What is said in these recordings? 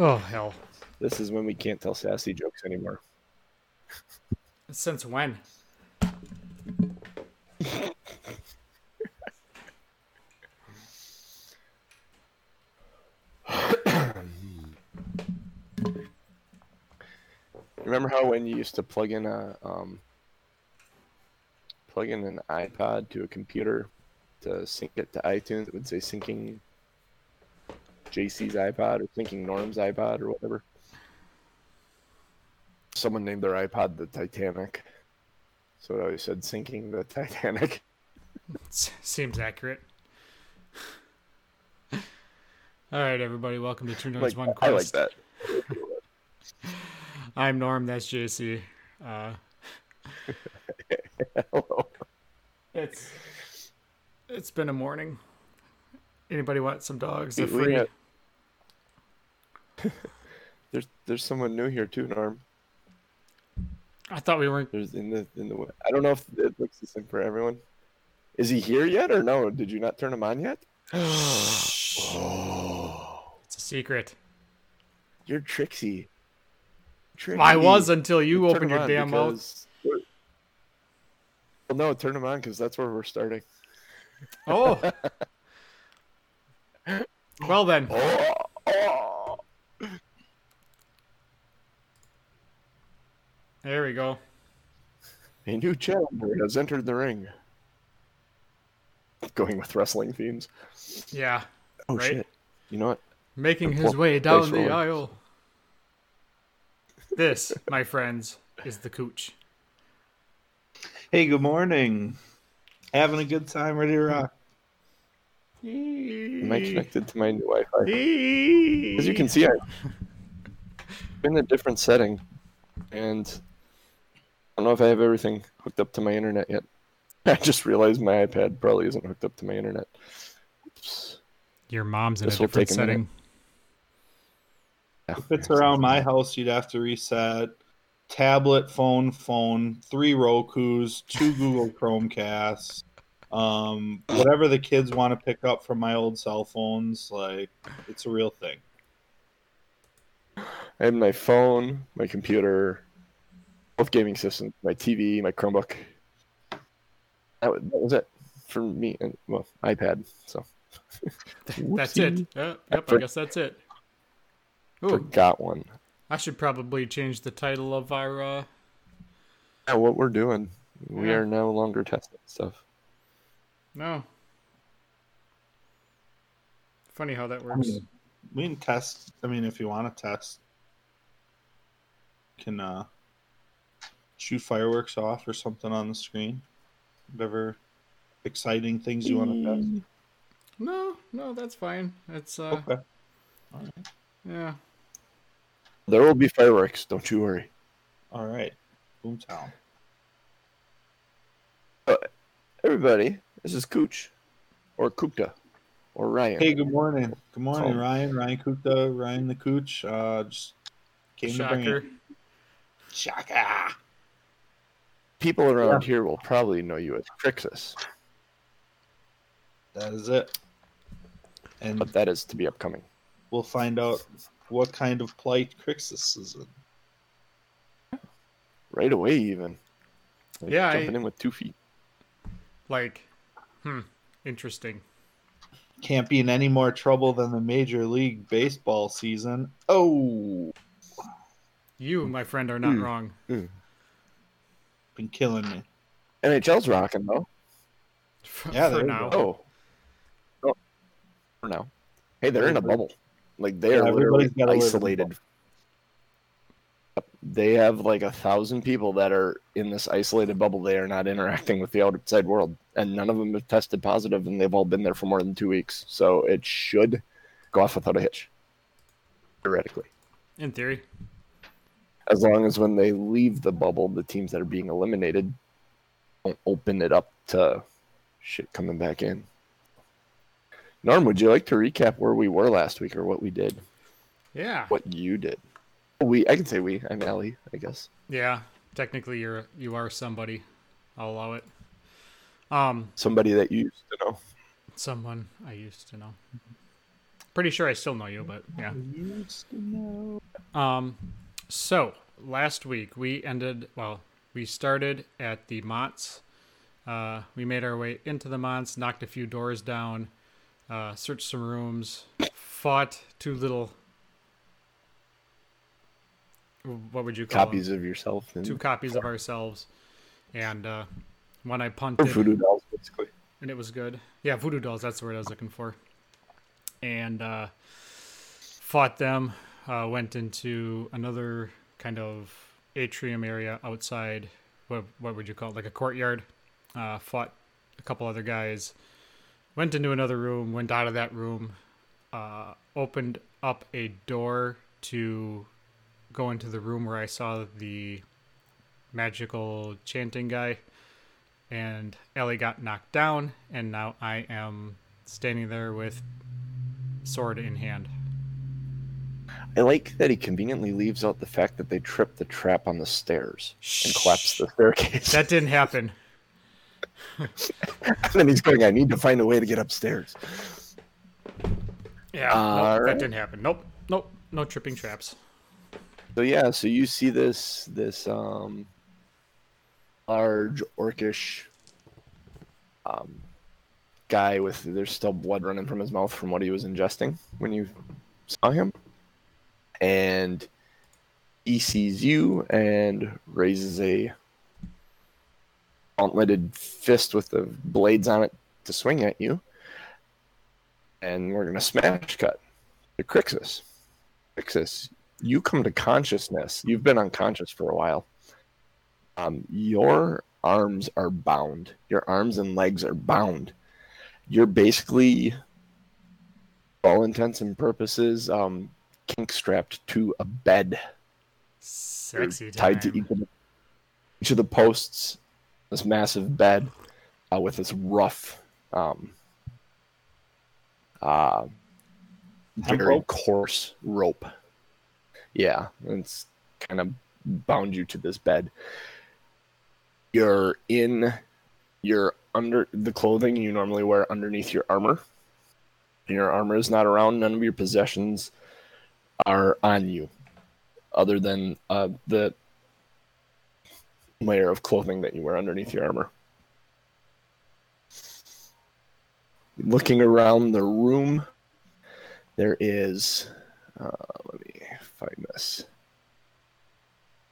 Oh hell! This is when we can't tell sassy jokes anymore. Since when? Remember how when you used to plug in a um, plug in an iPod to a computer to sync it to iTunes, it would say syncing JC's iPod or syncing Norm's iPod or whatever. Someone named their iPod the Titanic, so it always said sinking the Titanic. Seems accurate. All right, everybody, welcome to Two Nerds Like One Quest. I like that. I'm Norm. That's JC. Uh, Hello. it's it's been a morning. Anybody want some dogs? They're We- we free. There's there's someone new here too, Norm. I thought we weren't. There's in the in the. I don't know if it looks the same for everyone. Is he here yet or no? Did you not turn him on yet? oh, It's a secret. you're. Trixie. I was until you Turn opened your damn mouth. Well, no, turn him on because that's where we're starting. Oh. well then, Oh, oh. There we go. A new challenger has entered the ring. Going with wrestling themes. Yeah, Oh Right? shit! You know what? making his way down the rolling. aisle. This, my friends, is the cooch. Hey, good morning. Having a good time, ready to rock. Am I connected to my new Wi-Fi? As you can see, I'm in a different setting, and I don't know if I have everything hooked up to my internet yet. I just realized my iPad probably isn't hooked up to my internet. Oops. Your mom's in This a different take a minute. setting. If it's around my house, you'd have to reset tablet, phone, phone, three Roku's, two Google Chromecasts, um, whatever the kids want to pick up from my old cell phones. Like, it's a real thing. I had my phone, my computer, both gaming systems, my TV, my Chromebook. That was, that was it for me, and well, iPad. So That's it. Whoopsie. Yeah, yep, I For- guess that's it. Ooh, forgot one. I should probably change the title of our. Uh... Yeah, what we're doing, we Yeah. are no longer testing stuff. No. Funny how that I works. mean, we can test. I mean, if you want to test, can uh, shoot fireworks off or something on the screen. Whatever exciting things you want to test. No, no, that's fine. It's uh, Okay. All right. yeah. There will be fireworks. Don't you worry. All right. Boomtown. Everybody, this is Cooch, or Kupta, or Ryan. Hey, good morning. Good morning, Oh. Ryan. Ryan Kupta, Ryan the Cooch. Uh, just came to bring Shocker. it. Shaka. People around here will probably know you as Crixus, That is it. And but that is to be upcoming. we'll find out what kind of plight Crixus is in. Right away, even. Like, Yeah, I- jumping in with two feet. Like, hmm, interesting. Can't be in any more trouble than the Major League Baseball season. Oh, You, my friend, are not Hmm. wrong. Been killing me. NHL's rocking though. For, Yeah, for there you now. Oh. oh. For now. Hey, they're in a bubble. Like they Yeah, are literally everybody's gotta live in a isolated. They have like a thousand people that are in this isolated bubble. They are not interacting with the outside world, and none of them have tested positive, and they've all been there for more than two weeks. So it should go off without a hitch, theoretically. In theory. As long as when they leave the bubble, the teams that are being eliminated don't open it up to shit coming back in. Norm, would you like to recap where we were last week or what we did? Yeah. What you did? We, I can say we. I'm Ellie, I guess. Yeah. Technically, you're you are somebody. I'll allow it. Um, Somebody that you used to know. someone I used to know. pretty sure I still know you, but yeah. Used to know. Um, so last week we ended. Well, we started at the Mott's. Uh, we made our way into the Mott's, knocked a few doors down, uh, searched some rooms, fought two little. What would you call them? Copies of yourself and two copies of ourselves, and uh, when I punted. or voodoo dolls, basically. and it was good. Yeah, voodoo dolls. That's the word I was looking for. And uh, fought them. Uh, went into another kind of atrium area outside. What what would you call it? Like a courtyard. Uh, fought a couple other guys. Went into another room. Went out of that room. Uh, opened up a door to go into the room where I saw the magical chanting guy and Ellie got knocked down, and now I am standing there with sword in hand. I like that he conveniently leaves out the fact that they tripped the trap on the stairs and collapsed the staircase. That didn't happen. and then he's going, I need to find a way to get upstairs. Yeah, nope, Alright. that didn't happen. Nope, nope, no tripping traps. So yeah, so you see this this um large orcish um guy with there's still blood running from his mouth from what he was ingesting when you saw him. And he sees you and raises a gauntleted fist with the blades on it to swing at you. And we're gonna smash cut to Crixus. Crixus, you come to consciousness. You've been unconscious for a while. Um, your arms are bound. Your arms and legs are bound. You're basically, all intents and purposes, um, kink strapped to a bed. You're Sexy tied to each of, the, each of the posts. This massive bed uh, with this rough, um, uh, very rope? coarse rope. Yeah, it's kind of bound you to this bed. You're in, you're under the clothing you normally wear underneath your armor. Your armor is not around. None of your possessions are on you, other than uh, the layer of clothing that you wear underneath your armor. Looking around the room, there is. Uh, let me find this.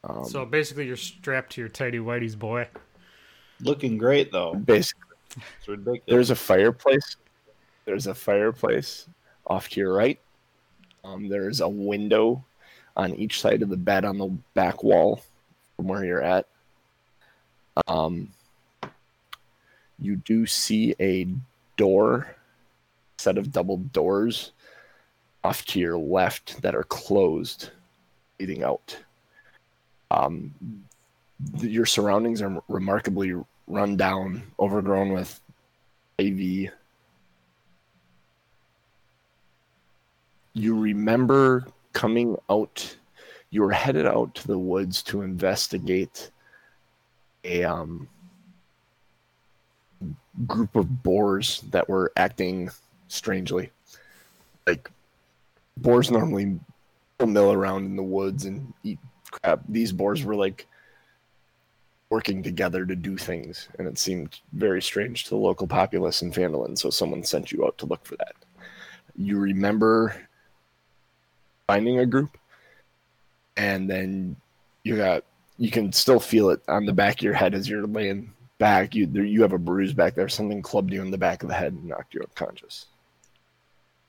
Um, So basically, you're strapped to your tidy whities, boy. Looking great though. basically, It's ridiculous. there's a fireplace. There's a fireplace off to your right. Um, there's a window on each side of the bed on the back wall from where you're at. Um, you do see a door, set of double doors off to your left that are closed, leading out. Um, your surroundings are remarkably run down, overgrown with ivy. You remember coming out, you were headed out to the woods to investigate a um, group of boars that were acting strangely. Like, boars normally mill around in the woods and eat crap. These boars were like working together to do things, and it seemed very strange to the local populace in Fandolin. So someone sent you out to look for that. You remember finding a group, and then you got you can still feel it on the back of your head as you're laying back. You there, you have a bruise back there. Something clubbed you in the back of the head and knocked you unconscious.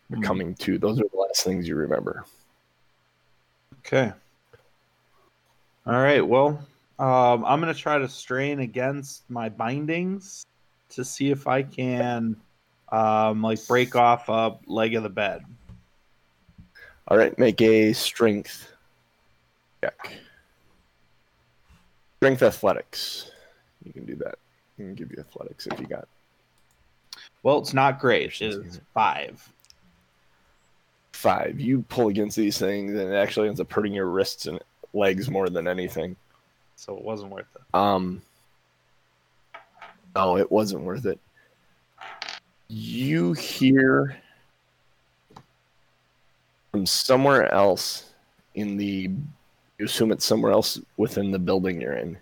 You're Hmm. coming to. Those are the last things you remember. Okay. All right. Well, um, I'm gonna try to strain against my bindings to see if I can, um, like break off a leg of the bed. All right, make a strength check. Strength athletics. You can do that. I can give you athletics if you got Well, it's not great. It's five. five. You pull against these things, and it actually ends up hurting your wrists and legs more than anything. So it wasn't worth it. Um, no, it wasn't worth it. You hear from somewhere else in the you assume it's somewhere else within the building you're in.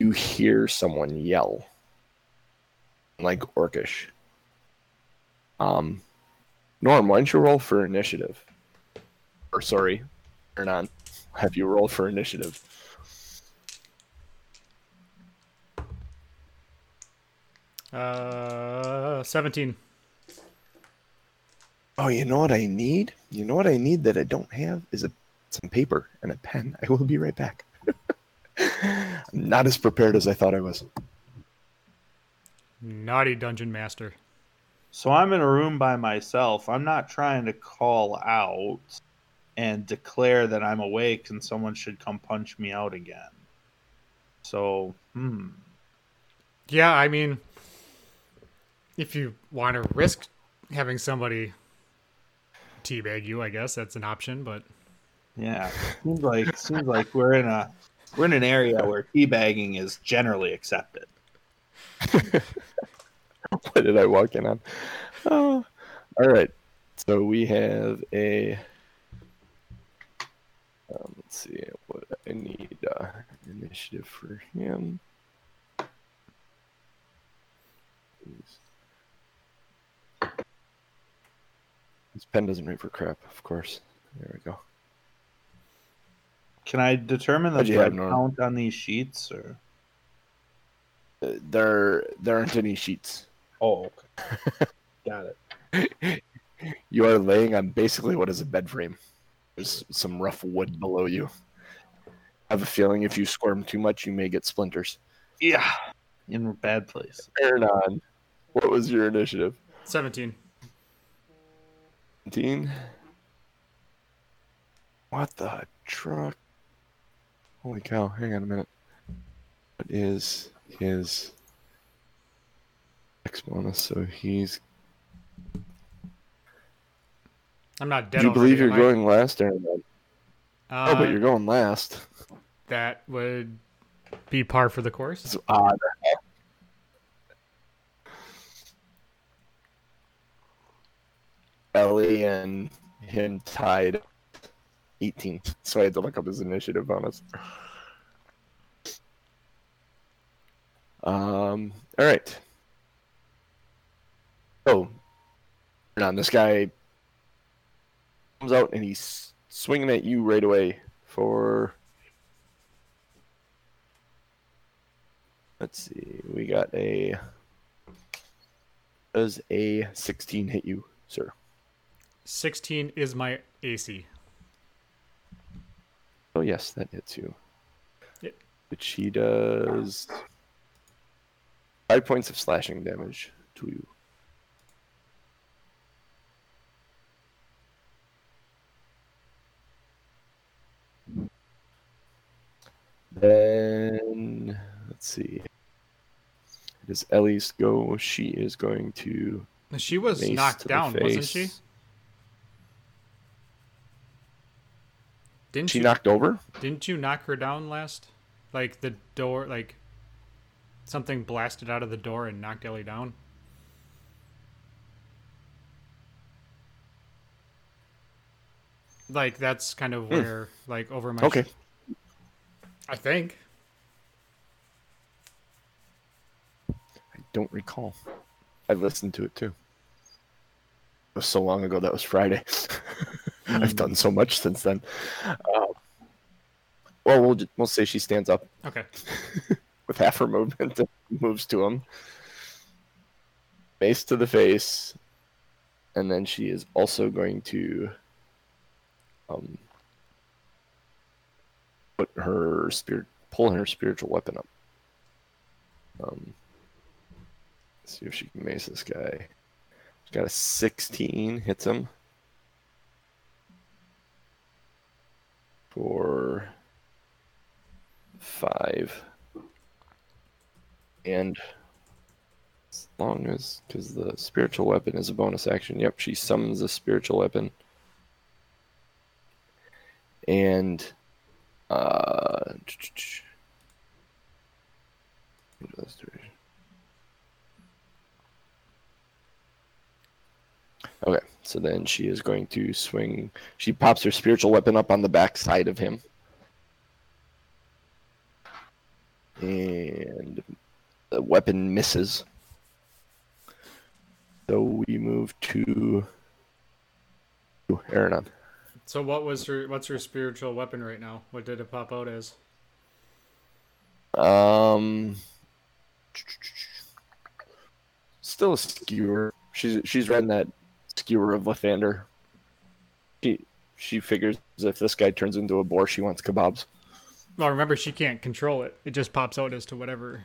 You hear someone yell. Like orcish. Um Norm, why don't you roll for initiative? Or sorry, or not. Have you roll for initiative? Uh, 17. Oh, you know what I need? You know what I need that I don't have is a some paper and a pen. I will be right back. I'm not as prepared as I thought I was. Naughty dungeon master. So I'm in a room by myself. I'm not trying to call out and declare that I'm awake and someone should come punch me out again. So, hmm. Yeah, I mean, if you want to risk having somebody teabag you, I guess that's an option. But Yeah, seems like seems like we're in a we're in an area where teabagging is generally accepted. what did I walk in on? Oh, all right. So we have a. Um, let's see what I need. Uh, initiative for him. His pen doesn't write for crap, of course. There we go. Can I determine the What'd you have, blood Norm? count on these sheets or? Uh, there, there aren't any sheets. Oh, okay. got it. You are laying on basically what is a bed frame. There's some rough wood below you. I have a feeling if you squirm too much, you may get splinters. Yeah, in a bad place. Aranon. What was your initiative? 17. 17? What the truck? Holy cow, hang on a minute. What is his X bonus? So he's. I'm not dead. Do you believe you're going last, Aaron? Uh, oh, but you're going last. That would be par for the course. It's odd. Ellie and him tied 18. So I had to look up his initiative bonus. Um. All right. Oh, on this guy comes out and he's swinging at you right away for. Let's see. We got a. Does a 16 hit you, sir? 16 is my AC. Oh yes, that hits you. Yep. Which he does five points of slashing damage to you. Then let's see. Does Ellie's go? She is going to She was knocked down, wasn't she? Didn't She you knocked over? didn't you knock her down last? Like the door like something blasted out of the door and knocked Ellie down? Like that's kind of where like over my Hmm. Okay. I think. I don't recall. I listened to it too. It was so long ago. That was Friday. I've done so much since then. Uh, well, we'll we'll say she stands up Okay. with half her movement and moves to him. face to the face, and then she is also going to um put her spirit pull her spiritual weapon up. Um, see if she can mace this guy. She's got a sixteen, hits him for five. And as long as, because the spiritual weapon is a bonus action, yep, she summons a spiritual weapon. And, uh, okay, So then she is going to swing. She pops her spiritual weapon up on the back side of him. And the weapon misses. So we move to Aranon. So what was her? What's her spiritual weapon right now? What did it pop out as? Um, still a skewer. She's she's read that skewer of Lathander. She she figures if this guy turns into a boar, she wants kebabs. Well, remember she can't control it. It just pops out as to whatever.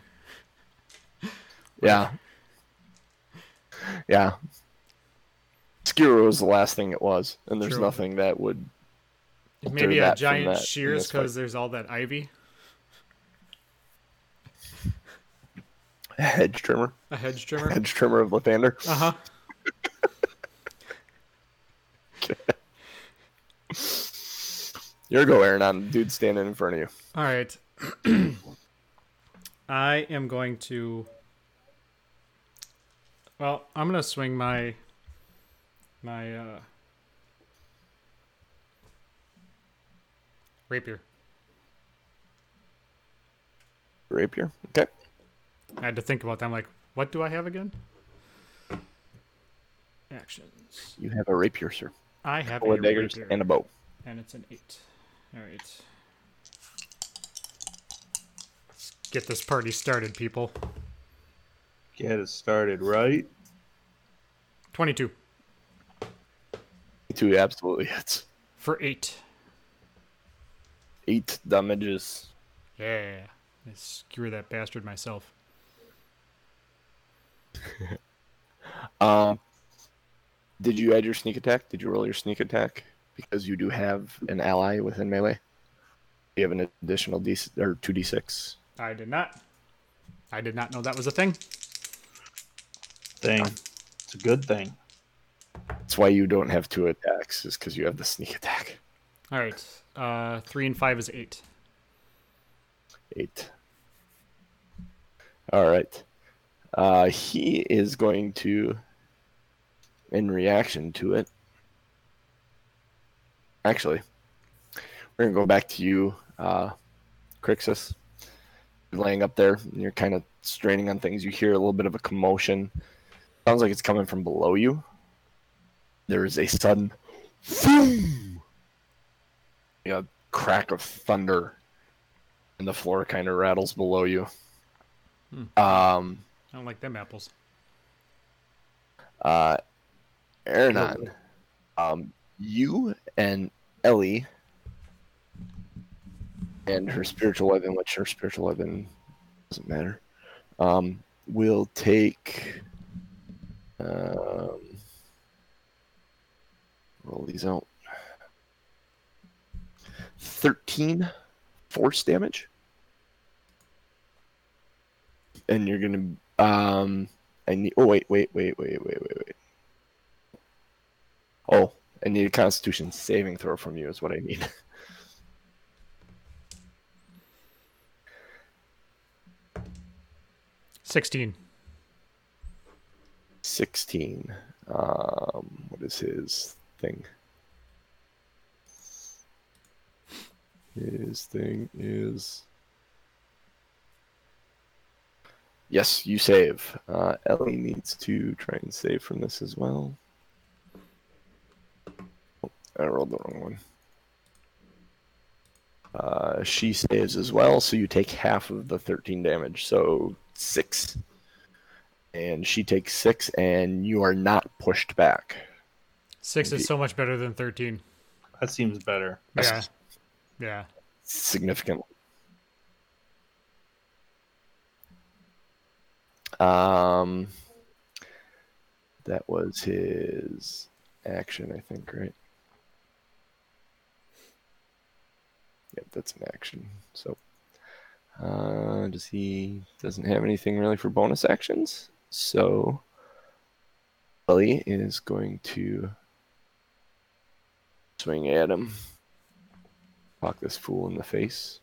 Yeah. Yeah. Skewer was the last thing it was, and there's True. nothing that would Maybe a giant shears because there's all that ivy. A hedge trimmer, A hedge trimmer. hedge trimmer of Lathander. Uh huh. Your go, Aaron. Dude standing in front of you. All right. I am going to. Well, I'm gonna swing my my uh, rapier. Rapier. Okay. I had to think about that. I'm like, what do I have again? Actions. You have a rapier, sir. I have Full a of daggers rapier, and a bow. and it's an eight. All right. Let's get this party started, people. Get it started, right? Twenty-two Two absolutely hits. for eight. Eight damages. Yeah. I skewer that bastard myself. Um, did you add your sneak attack? Did you roll your sneak attack? Because you do have an ally within melee. You have an additional D or two D six. I did not. I did not know that was a thing. Thing. It's a good thing. That's why you don't have two attacks, is because you have the sneak attack. All right. Uh, three and five is eight. Eight. All right. Uh, he is going to, in reaction to it. Actually, we're gonna go back to you, uh, Crixus. You're laying up there, and you're kind of straining on things. You hear a little bit of a commotion. Sounds like it's coming from below you. There is a sudden, boom, a crack of thunder and the floor kind of rattles below you. Um, I don't like them apples. uh, Aranon, um, you and Ellie and her spiritual weapon, which her spiritual weapon doesn't matter, um, will take. Um, roll these out. 13 force damage. And you're gonna um I need oh wait, wait, wait, wait, wait, wait, wait. Oh, I need a constitution saving throw from you is what I need. Sixteen. 16. Um what is his thing? His thing is Yes, you save. Uh, Ellie needs to try and save from this as well. I rolled the wrong one. Uh, she saves as well, so you take half of the 13 damage, so six. And she takes six, and you are not pushed back. Six is so much better than thirteen. That seems better. Yeah. Yeah. significantly. Um, that was his action, I think, right? Yep, that's an action. So, uh, does he doesn't have anything really for bonus actions? So, Ellie is going to swing at him. Fuck this fool in the face.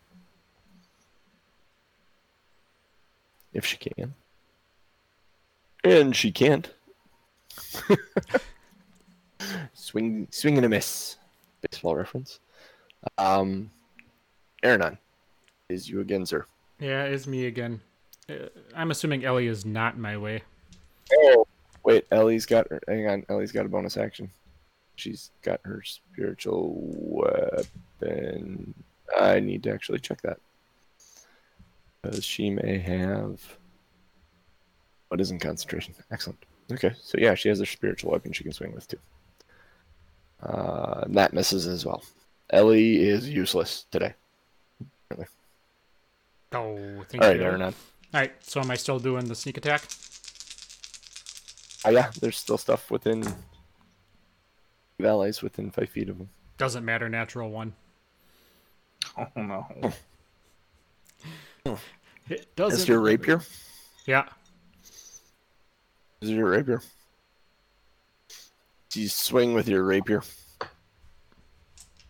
If she can. And she can't. swing, swing and a miss. Baseball reference. Um, Aaron, is you again, sir. Yeah, it's me again. Uh, I'm assuming Ellie is not my way. Oh, wait, Ellie's got her. Hang on, Ellie's got a bonus action. She's got her spiritual weapon. I need to actually check that. Because she may have. What is in concentration? Excellent. Okay, so yeah, she has her spiritual weapon she can swing with too. Uh, that misses as well. Ellie is useless today. Oh, thank All right, you. Aaron. on. All right, so am I still doing the sneak attack? Oh, yeah, there's still stuff within. Allies within five feet of them. Doesn't matter, natural one. Oh no. It doesn't. Is your rapier? Yeah. Is it your rapier? You swing with your rapier,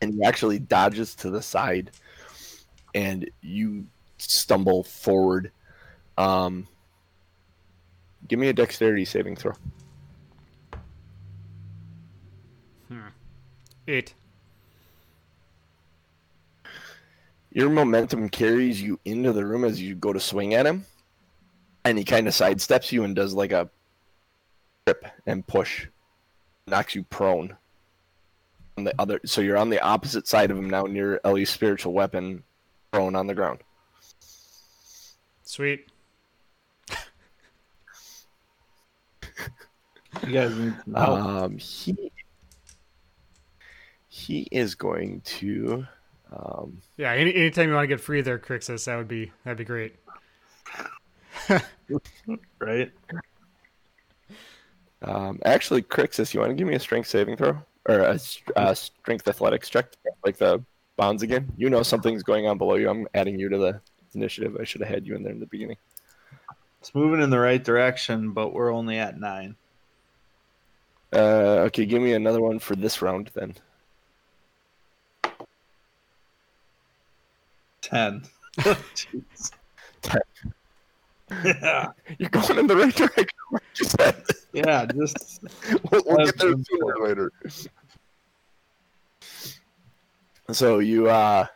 and he actually dodges to the side, and you stumble forward. Um, give me a dexterity saving throw. Eight. Your momentum carries you into the room as you go to swing at him, and he kind of sidesteps you and does like a trip and push, knocks you prone. On the other, so you're on the opposite side of him now, near Ellie's spiritual weapon, prone on the ground. Sweet. You guys need some help. Um, he he is going to. Um, Yeah. Any, anytime you want to get free there, Crixus, that would be that'd be great. right? um, actually, Crixus, you want to give me a strength saving throw or a strength athletics check, like the bonds again? You know something's going on below you. I'm adding you to the initiative. I should have had you in there in the beginning. It's moving in the right direction, but we're only at nine. Uh, okay, give me another one for this round then. Ten. Jeez. Ten. yeah, You're going in the right direction. Like you said. yeah. Just we'll, we'll get there sooner or later. So you uh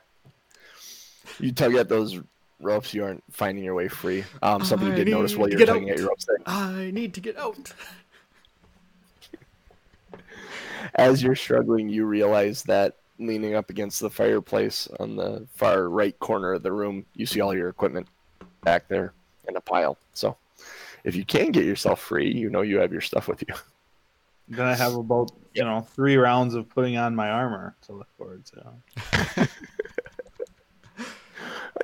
you tug at those ropes, you aren't finding your way free. Um somebody I did notice while you were tugging out. at your ropes I need to get out. as you're struggling you realize that leaning up against the fireplace on the far right corner of the room, you see all your equipment back there in a pile. So if you can get yourself free, you know you have your stuff with you. then I have about you know three rounds of putting on my armor to look forward to.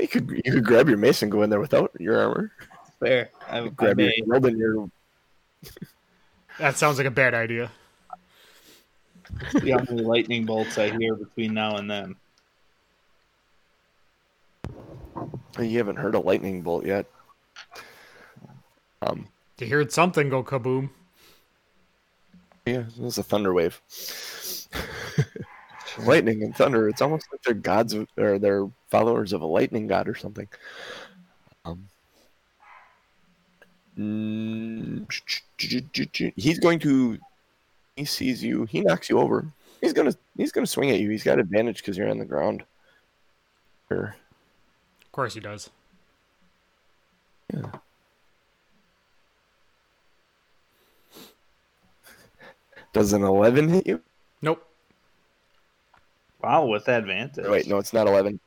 You could you could grab your mace and go in there without your armor. There, I, I Grab your may. shield and your That sounds like a bad idea. see how many lightning bolts I hear between now and then. You haven't heard a lightning bolt yet. Um, You heard something go kaboom. Yeah, it was a thunder wave. lightning and thunder. It's almost like they're gods or they're followers of a lightning god or something. Um, mm, he's going to. He sees you. He knocks you over. He's gonna. He's gonna swing at you. He's got advantage because you're on the ground. Sure. Of course he does. Does an eleven hit you? Nope. Wow, with advantage. Wait, no, it's not eleven.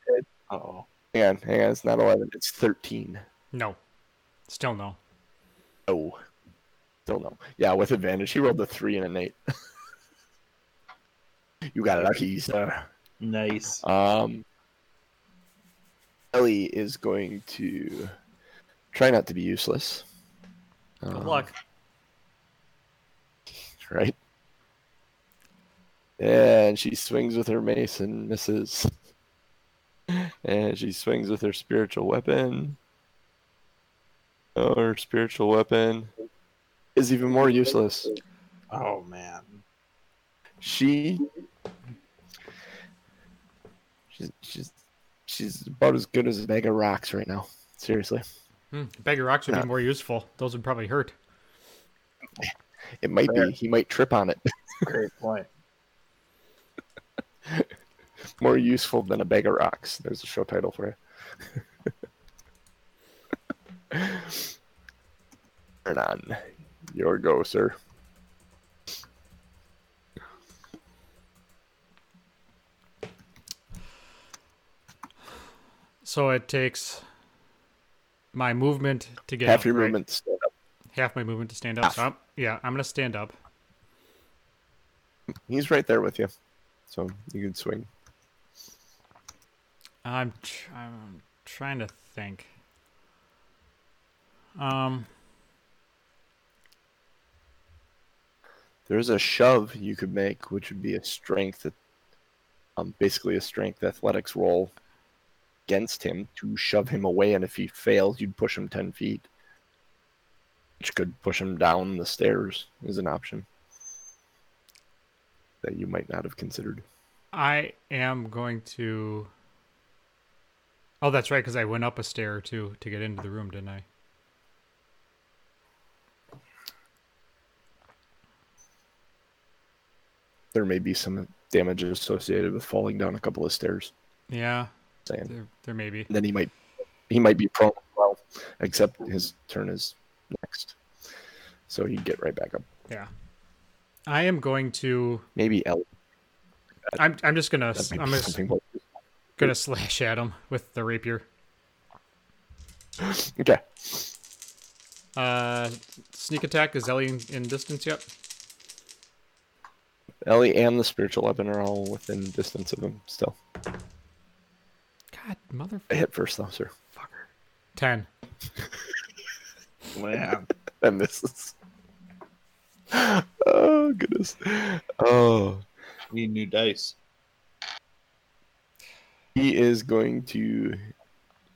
Oh, Hang on, hang on. It's not 11. It's 13. No. Still no. Oh. Still no. Yeah, with advantage. He rolled a 3 and an 8. you got lucky, sir. nice. Um, Ellie is going to try not to be useless. Good Um, luck. Right? And she swings with her mace and misses. And she swings with her spiritual weapon. Oh, her spiritual weapon is even more useless. Oh man. She she's she's she's about as good as a bag of rocks right now. Seriously. Hmm. Bag of rocks would Yeah. be more useful. Those would probably hurt. It might Fair. be. He might trip on it. Great point. More useful than a bag of rocks. There's a show title for you. Turn on. Your go, sir. So it takes my movement to get Half up, your right? movement to stand up. Half my movement to stand up. So I'm, yeah, I'm gonna stand up. He's right there with you. So you can swing. I'm tr- I'm trying to think. Um, There's a shove you could make, which would be a strength, um, basically a strength athletics roll against him to shove him away. And if he fails, you'd push him 10 feet, which could push him down the stairs, is an option that you might not have considered. I am going to. Oh, that's right, because I went up a stair or two to get into the room, didn't I? There may be some damage associated with falling down a couple of stairs. Yeah, Saying. there, there may be. then he might he might be prone well, except his turn is next. So he'd get right back up. Yeah, I am going to. Maybe L. I'm I'm just gonna I'm just gonna slash at him with the rapier. Okay. Uh, sneak attack is Ellie in, in distance yet? Ellie and the spiritual weapon are all within distance of him still. God, motherfucker. I hit first though, sir. Fucker. Ten. Man. That misses. Oh goodness. Oh. Need new dice. He is going to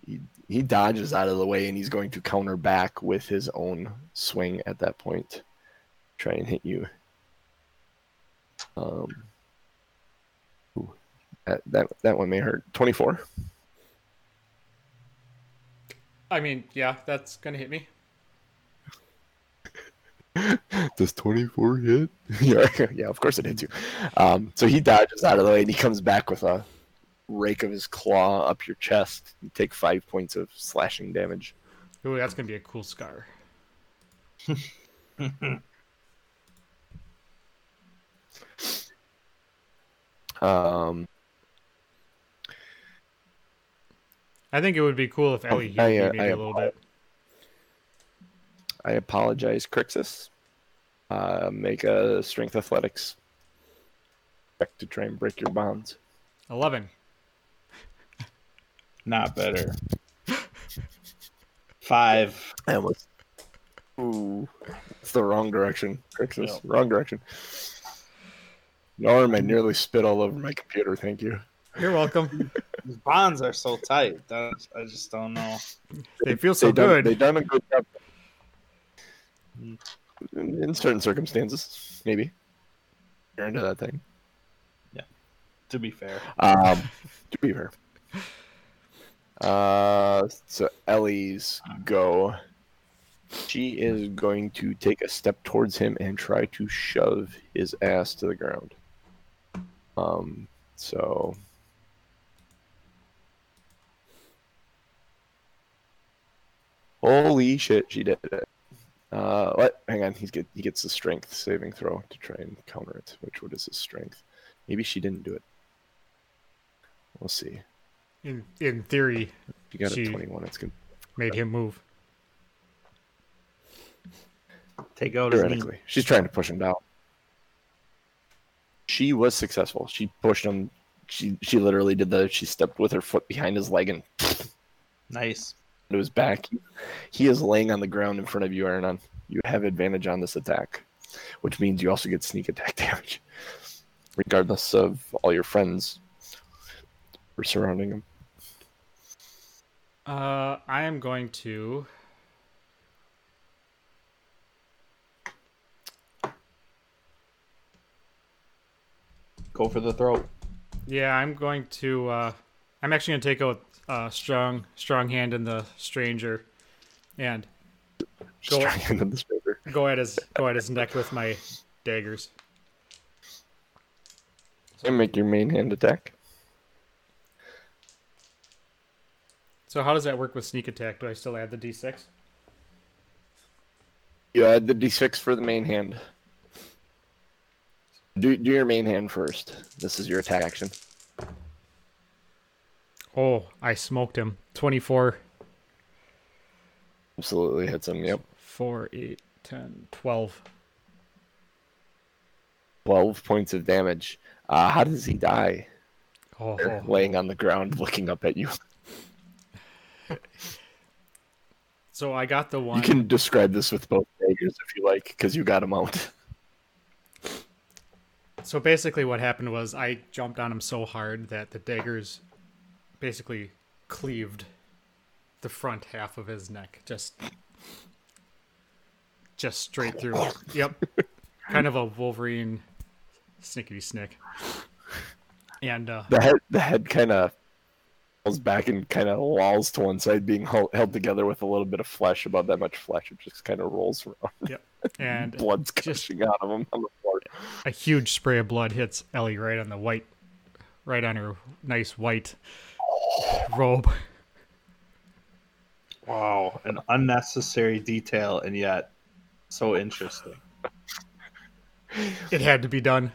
he, he dodges out of the way and he's going to counter back with his own swing at that point. Try and hit you. Um ooh, that, that that one may hurt. Twenty four. I mean, yeah, that's gonna hit me. Does 24 hit? yeah, yeah, of course it hits you. Um, so he dodges out of the way and he comes back with a rake of his claw up your chest. You take five points of slashing damage. Ooh, that's gonna be a cool scar. Um, I think it would be cool if Ellie I, healed uh, me maybe I a little bit. I apologize, Crixus. Uh, make a strength athletics check to try and break your bonds. Eleven. Not better. Five. I almost. Ooh, it's the wrong direction, Crixus. Yep. Wrong direction. Norm, I nearly spit all over my computer. Thank you. You're welcome. These bonds are so tight. That I just don't know. they feel so they done, good. They done a good job. In, in certain circumstances, maybe. You're into that thing. Yeah. To be fair. Um, to be fair. Uh, so Ellie's go. She is going to take a step towards him and try to shove his ass to the ground. Um, so. Holy shit, she did it. Uh, what? Hang on, he's get he gets the strength saving throw to try and counter it. Which what is his strength? Maybe she didn't do it. We'll see. in in theory, If you got She- a 21, it's good. made him move. Take out his knee. Theoretically. She's trying to push him down. She was successful. She pushed him. She she literally did the. She stepped with her foot behind his leg and Nice. To his back. He is laying on the ground in front of you, Aaron. You have advantage on this attack, which means you also get sneak attack damage, regardless of all your friends who are surrounding him. Uh, I am going to. Go for the throat. Yeah, I'm going to. Uh, I'm actually going to take out uh, strong strong hand in the stranger, and Go- trying into the speaker. go at his go at his neck with my daggers. And make your main hand attack. So how does that work with sneak attack? Do I still add the d6? You add the d6 for the main hand. Do, do your main hand first. This is your attack action. Oh, I smoked him. 24, Absolutely hits him. Yep. 4, 8, 10, 12. 12 points of damage. Uh, how does he die? Oh, There, Laying on the ground, looking up at you. so I got the one. You can describe this with both daggers if you like, because you got him out. So basically, what happened was I jumped on him so hard that the daggers basically cleaved the front half of his neck, just just straight through. yep, kind of a Wolverine snickety snick. And uh, The head, the head kind of falls back and kind of lolls to one side, being held, held together with a little bit of flesh. About that much flesh, it just kind of rolls around. yep, and Blood's gushing out of him on the floor. a huge spray of blood hits Ellie right on the white, right on her nice white robe. Wow, an unnecessary detail and yet so interesting. It had to be done.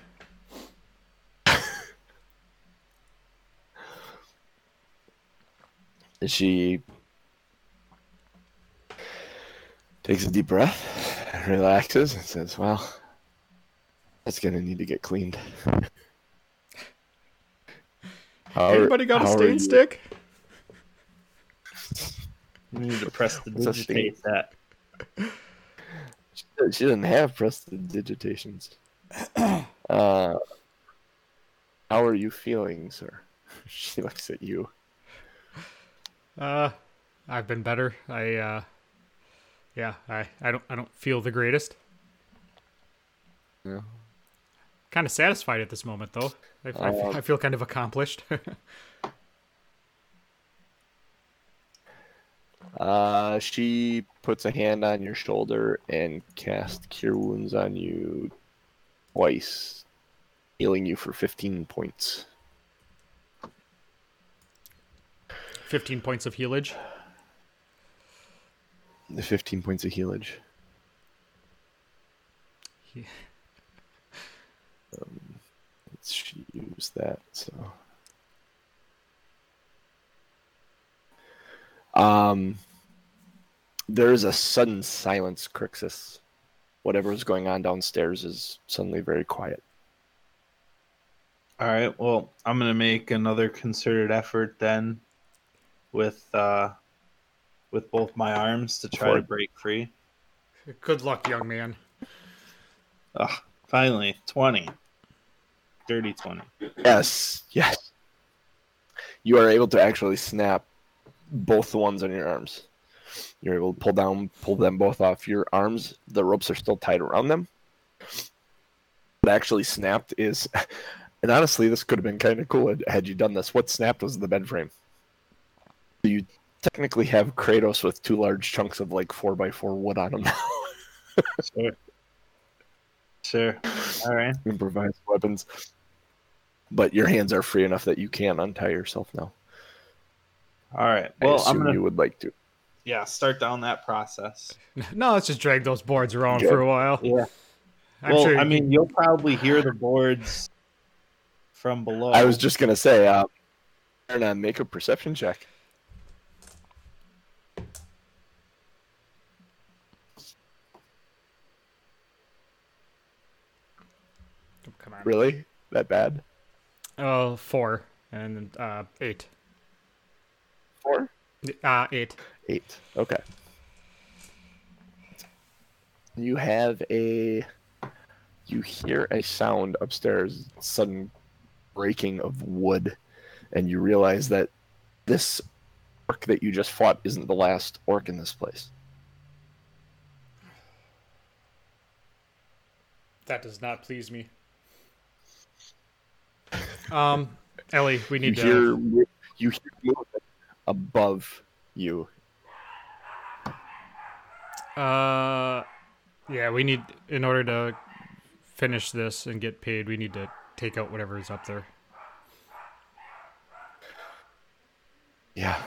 And she takes a deep breath, relaxes, and says, "Well, that's gonna need to get cleaned." How Anybody got a how stain stick? You need to press the What's that digitate that. She doesn't have pressed prestidigitations. uh, how are you feeling, sir? She looks at you. Uh, I've been better. I uh, yeah, I I don't I don't feel the greatest. Yeah. Kind of satisfied at this moment though. I, I, Um, I feel kind of accomplished. Uh, she puts a hand on your shoulder and casts Cure Wounds on you twice, healing you for 15 points. Fifteen points of healage. The 15 points of healage. Yeah. Um, let's use that. So, um, there is a sudden silence, Crixus. Whatever is going on downstairs is suddenly very quiet. All right. Well, I'm gonna make another concerted effort then, with uh, with both my arms to try to break free. Good luck, young man. Ah, finally, twenty. Dirty twenty. Yes, yes. You are able to actually snap both the ones on your arms. You're able to pull down, pull them both off your arms. The ropes are still tied around them. What actually snapped is, and honestly, this could have been kind of cool had, had you done this. What snapped was the bed frame. You technically have Kratos with two large chunks of like four by four wood on him now. Sure. Sure. All right. improvised weapons. But your hands are free enough that you can untie yourself now. All right. I Well, assume I'm gonna you would like to. yeah start down that process. No, let's just drag those boards around Okay. for a while. Yeah. I'm well, sure. I mean, you'll probably hear the boards from below. I was just gonna say, uh, Aaron, uh, make a perception check. come on. Really? That bad? Oh, four and uh, eight. Four? Uh, eight. Eight. Okay. You have a. You hear a sound upstairs, sudden breaking of wood, and you realize that this orc that you just fought isn't the last orc in this place. That does not please me. Um, Ellie, we You need to. hear you hear movement above you. Uh, yeah, we need in order to finish this and get paid. We need to take out whatever is up there. Yeah.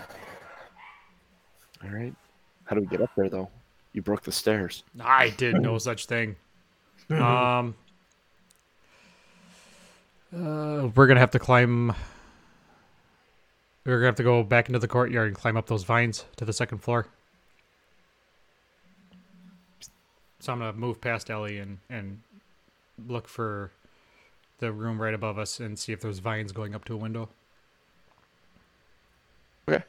All right. How do we get up there though? You broke the stairs. I did no such thing. Um, uh, we're gonna have to climb. We're gonna have to go back into the courtyard and climb up those vines to the second floor. So I'm gonna move past Ellie and and look for the room right above us and see if there's vines going up to a window. Okay.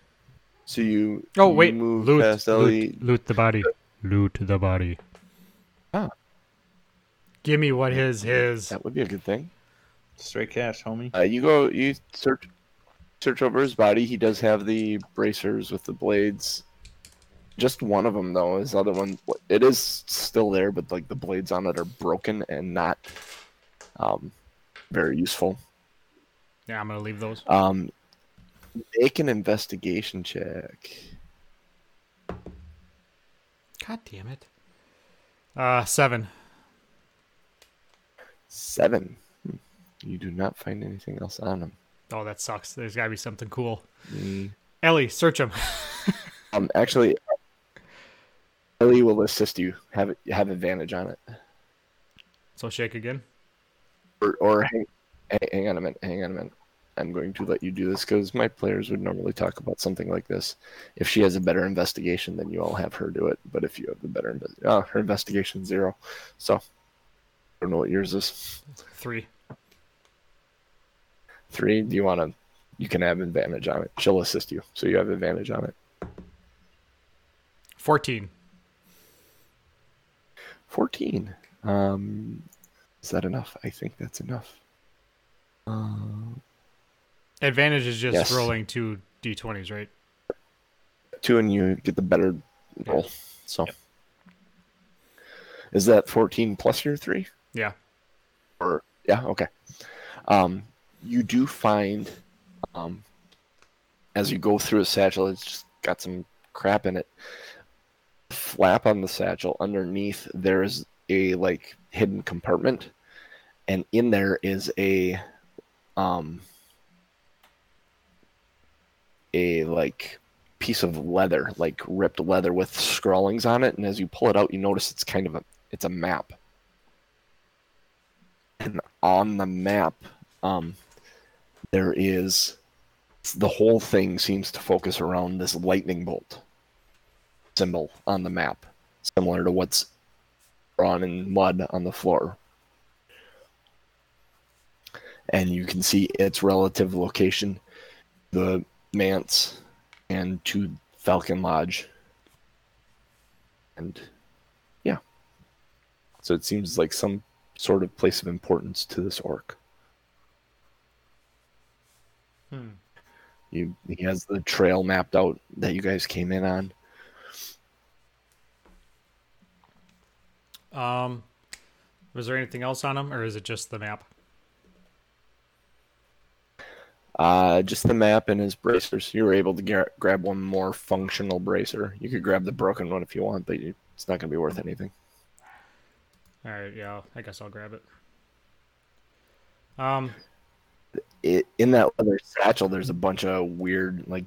So you Oh you wait, move loot, past Ellie. loot, loot the body, loot the body. Ah. Give me what his his. That would be a good thing. Straight cash, homie. Uh, you go. You search search over his body. He does have the bracers with the blades. Just one of them though. His other one, it is still there, but like the blades on it are broken and not um, very useful. Yeah, I'm gonna leave those. Um, make an investigation check. God damn it. Uh, seven. Seven. You do not find anything else on him. Oh, that sucks. There's gotta be something cool. Mm. Ellie, search him. Um, actually, Ellie will assist you. Have have advantage on it. so shake again. Or, or hang, hang- on a minute. Hang on a minute. I'm going to let you do this because my players would normally talk about something like this. If she has a better investigation, then you all have her do it. But if you have the better, oh, her investigation zero. So I don't know what yours is. Three. Three. Do you want to? You can have advantage on it. She'll assist you, so you have advantage on it. Fourteen. Fourteen. Um, is that enough? I think that's enough. Um, Advantage is just Yes. rolling two d20s, right? two and you get the better roll. So, is that fourteen plus your three? Yeah. Or yeah, okay. Um, you do find, um, as you go through a satchel, it's just got some crap in it. Flap on the satchel underneath, there is a like hidden compartment, and in there is a, um, a like piece of leather, like ripped leather with scrawlings on it, and as you pull it out, you notice it's kind of a it's a map. And on the map, um, there is the whole thing seems to focus around this lightning bolt symbol on the map, similar to what's drawn in mud on the floor. And you can see its relative location, the manse, and to Falcon Lodge. And yeah. So it seems like some sort of place of importance to this orc. Hmm. You he has the trail mapped out that you guys came in on. Um, was there anything else on him, or is it just the map? Uh, just the map and his bracers. You were able to gra- grab one more functional bracer. You could grab the broken one if you want, but you, it's not going to be worth anything. All right, yeah, I guess I'll grab it. Um, It, in that leather satchel, there's a bunch of weird, like,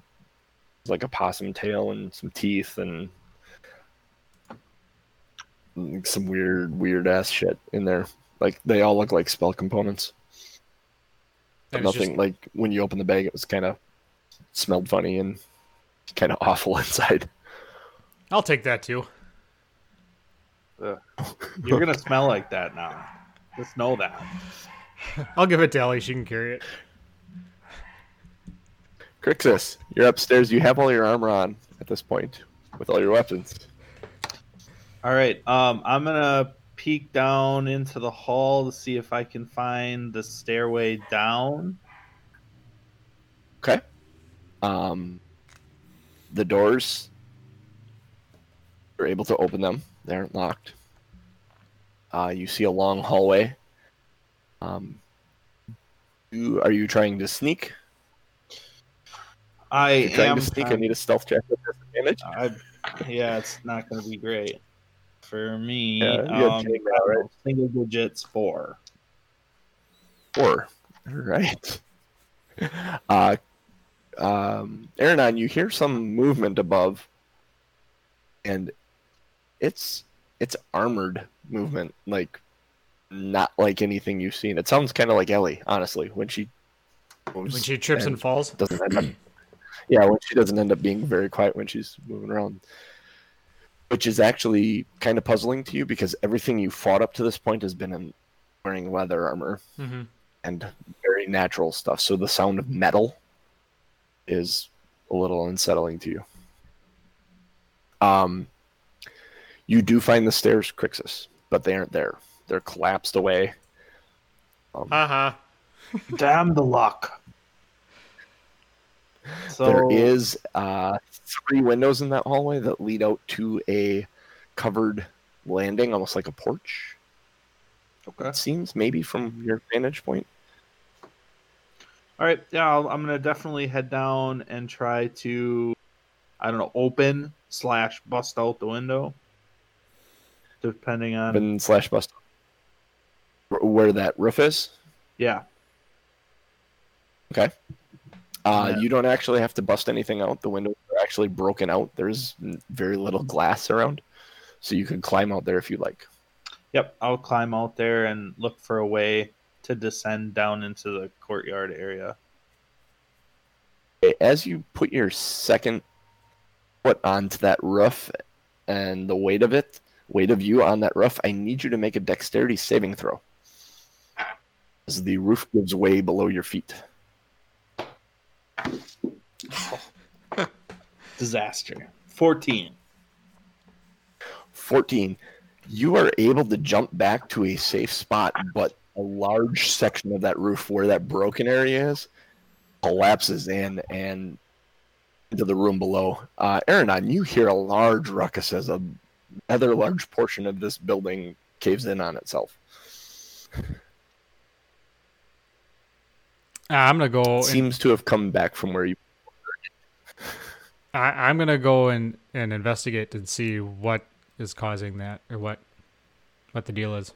like a possum tail and some teeth and like, some weird, weird ass shit in there. Like they all look like spell components. But nothing just, like when you open the bag, it was kind of smelled funny and kind of awful inside. I'll take that too. You're gonna smell like that now. Just know that. I'll give it to Ellie. She can carry it. Crixus, you're upstairs. You have all your armor on at this point with all your weapons. All right. Um, I'm gonna peek down into the hall to see if I can find the stairway down. Okay. Um, the doors, you're able to open them. They aren't locked. Uh, you see a long hallway. Um, you, are you trying to sneak? I you're trying to sneak. I need a stealth check with disadvantage. I, yeah, it's not gonna be great for me. Yeah, um, now, right? Single digits four. Four. All right. Uh, um, Aranon, you hear some movement above, and it's it's armored movement, like not like anything you've seen. It sounds kind of like Ellie, honestly, when she moves When she trips and falls. doesn't end up. Yeah, when she doesn't end up being very quiet when she's moving around, which is actually kind of puzzling to you because everything you fought up to this point has been in wearing leather armor hmm and very natural stuff. So the sound of metal is a little unsettling to you. Um, you do find the stairs, Crixus, but they aren't there. They're collapsed away. Um, Haha. Damn the luck. So there is uh, three windows in that hallway that lead out to a covered landing, almost like a porch. okay. It seems maybe from your vantage point. All right, yeah, I'll, I'm gonna definitely head down and try to, I don't know, open slash bust out the window, depending on. Open slash bust. Wh- Where that roof is. yeah, Okay. Uh, Yeah. You don't actually have to bust anything out. The windows are actually broken out. There's very little glass around, so you can climb out there if you like. yep. I'll climb out there and look for a way to descend down into the courtyard area. As you put your second foot onto that roof and the weight of it, weight of you on that roof, I need you to make a dexterity saving throw. As the roof gives way below your feet. Disaster. Fourteen. 14. You are able to jump back to a safe spot, but a large section of that roof where that broken area is collapses in and into the room below. Uh, Aranon, you hear a large ruckus as a rather large portion of this building caves in on itself. Uh, I'm gonna go. And, seems to have come back from where you. I, I'm gonna go and and investigate and see what is causing that or what what the deal is.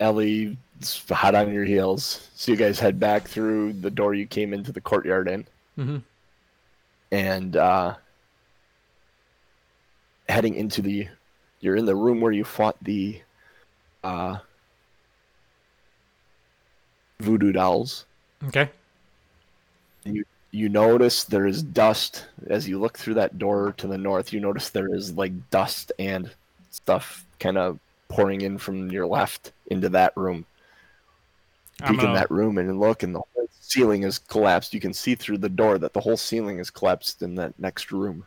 Ellie, it's hot on your heels. So you guys head back through the door you came into the courtyard in. hmm and uh, heading into the you're in the room where you fought the uh, voodoo dolls. Okay. you you notice there is dust as you look through that door to the north. You notice there is like dust and stuff kind of pouring in from your left into that room. Peek in that room and look and the whole ceiling is collapsed. You can see through the door that the whole ceiling is collapsed in that next room.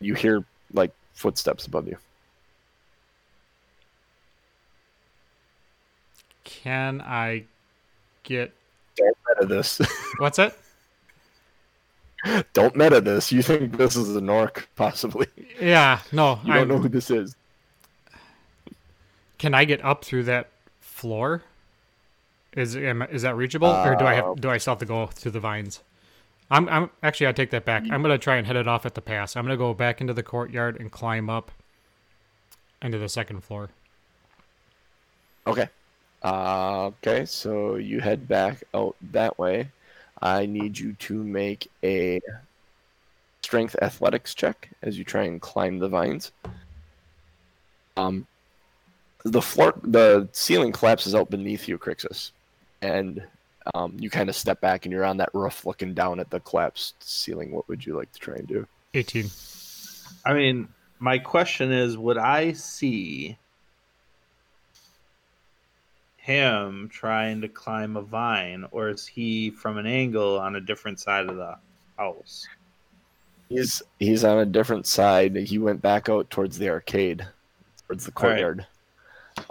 You hear like footsteps above you Can I get don't meta this what's it? don't meta this you think this is a nork possibly Yeah. No. you I, don't know who this is Can I get up through that floor? Is am, is that reachable, or do I Uh, have do I still have to go through the vines? I'm I'm actually I take that back. I'm gonna try and head it off at the pass. I'm gonna go back into the courtyard and climb up into the second floor. Okay. Uh, okay, so you head back out that way. I need you to make a strength athletics check as you try and climb the vines. Um, the floor, the ceiling collapses out beneath you, Crixus, and um, you kind of step back and you're on that roof looking down at the collapsed ceiling. What would you like to try and do? 18. I mean, my question is, would I see him trying to climb a vine, or is he from an angle on a different side of the house? He's he's on a different side. He went back out towards the arcade, towards the All right. courtyard.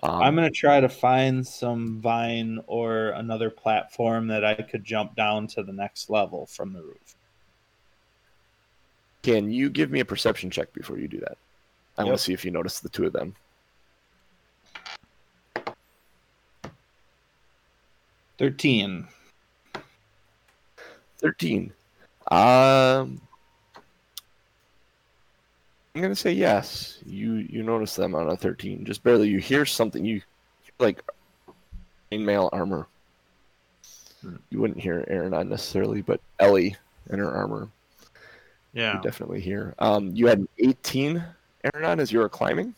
Um, I'm gonna try to find some vine or another platform that I could jump down to the next level from the roof. Can you give me a perception check before you do that? I want to see if you notice the two of them. Thirteen. 13. Um, I'm going to say yes. You you notice them on a 13. Just barely. You hear something. You like chainmail armor. You wouldn't hear Aranon necessarily, but Ellie and her armor Yeah. you definitely hear. Um, you had an 18 Aranon as you were climbing.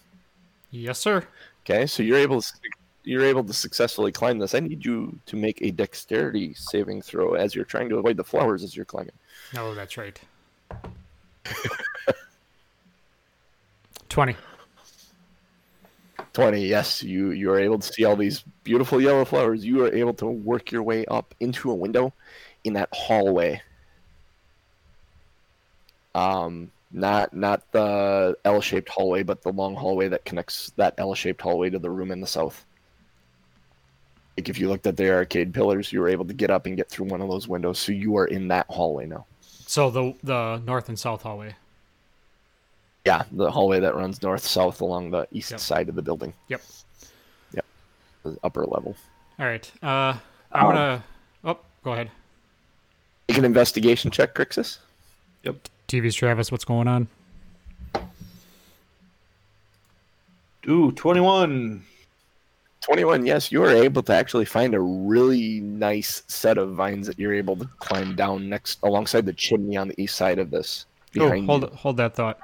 Yes, sir. Okay, so you're able to you're able to successfully climb this. I need you to make a dexterity saving throw as you're trying to avoid the flowers as you're climbing. Oh, that's right. 20. 20 yes you you are able to see all these beautiful yellow flowers you are able to work your way up into a window in that hallway um not not the l-shaped hallway but the long hallway that connects that l-shaped hallway to the room in the south like if you looked at the arcade pillars you were able to get up and get through one of those windows so you are in that hallway now So the the north and south hallway. yeah the hallway that runs north south along the east Yep. side of the building Yep. yep the upper level All right. Uh, I'm Um, gonna. Oh, go ahead. make an investigation check crixus Yep. TV's Travis. What's going on? Ooh, 21. 21 yes you are able to actually find a really nice set of vines that you're able to climb down next alongside the chimney on the east side of this Oh, hold you. hold that thought.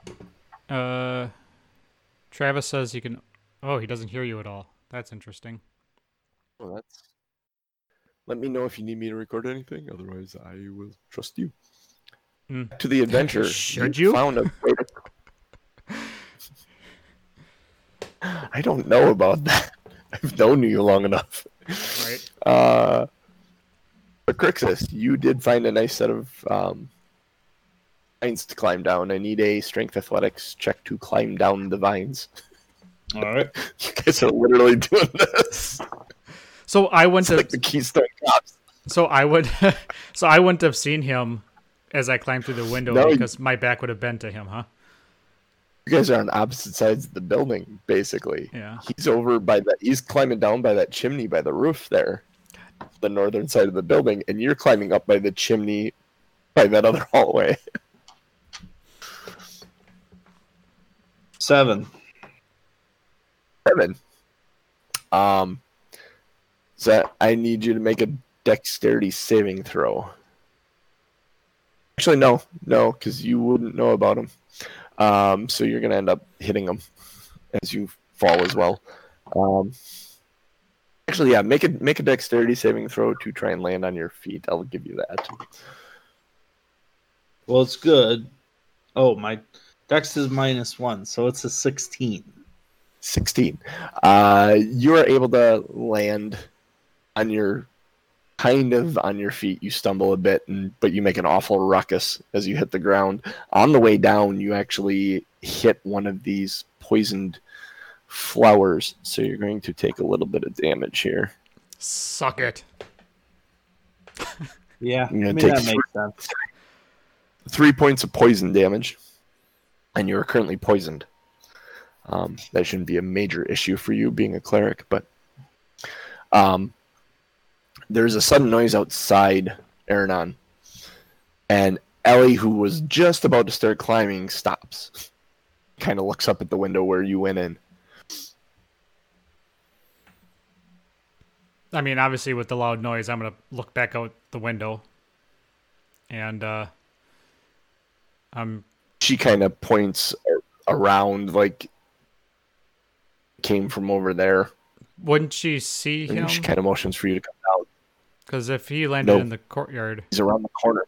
Uh, Travis says he can. Oh, he doesn't hear you at all. That's interesting. Well, that's let me know if you need me to record anything otherwise i will trust you Mm. to the adventure Should you? found a way to... i don't know about that i've known you long enough Right. Uh, but Crixus, you did find a nice set of um, vines to climb down. I need a strength athletics check to climb down the vines. All right. You guys are literally doing this. So I wouldn't It's have. like the Keystone Cops. So I would. so I wouldn't have seen him as I climbed through the window No, you- because my back would have been to him, huh? You guys are on opposite sides of the building, basically. Yeah. He's over by that. He's climbing down by that chimney by the roof there, the northern side of the building, and you're climbing up by the chimney by that other hallway. Seven. Seven. Um, so I need you to make a dexterity saving throw. Actually, no, no, because you wouldn't know about them. Um, so you're gonna end up hitting them as you fall as well. Um, actually, yeah, make a make a dexterity saving throw to try and land on your feet. I'll give you that. Well, it's good. Oh, my dex is minus one, so it's a 16. 16. Uh, you are able to land on your kind of on your feet. You stumble a bit, and but you make an awful ruckus as you hit the ground. On the way down, you actually hit one of these poisoned flowers, so you're going to take a little bit of damage here. Suck it. Yeah, I'm gonna I mean, take that makes sense. Three points of poison damage, and you are currently poisoned. Um, that shouldn't be a major issue for you being a cleric, but um, there's a sudden noise outside Aranon, and Ellie, who was just about to start climbing, stops. Kind of looks up at the window where you went in. I mean, obviously, with the loud noise, I'm gonna look back out the window, and uh, I'm She kind of points around, like came from over there, wouldn't she see him? she kind of motions for you to come down. Because if he landed Nope. in the courtyard, He's around the corner.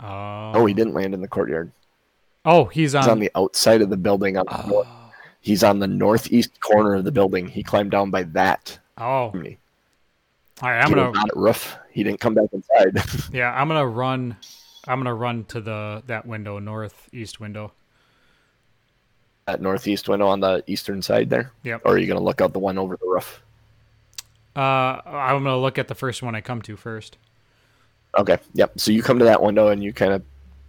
uh, Oh, he didn't land in the courtyard. Oh, he's on. He's on the outside of the building. On the north. oh, He's on the northeast corner of the building. He climbed down by that oh. All right, I'm He gonna. on the roof. He didn't come back inside. Yeah, I'm gonna run. I'm gonna run to the that window, northeast window. that northeast window on the eastern side there. Yep. Or are you gonna look out the one over the roof? Uh, I'm gonna look at the first one I come to first. Okay. Yep. So you come to that window and you kind of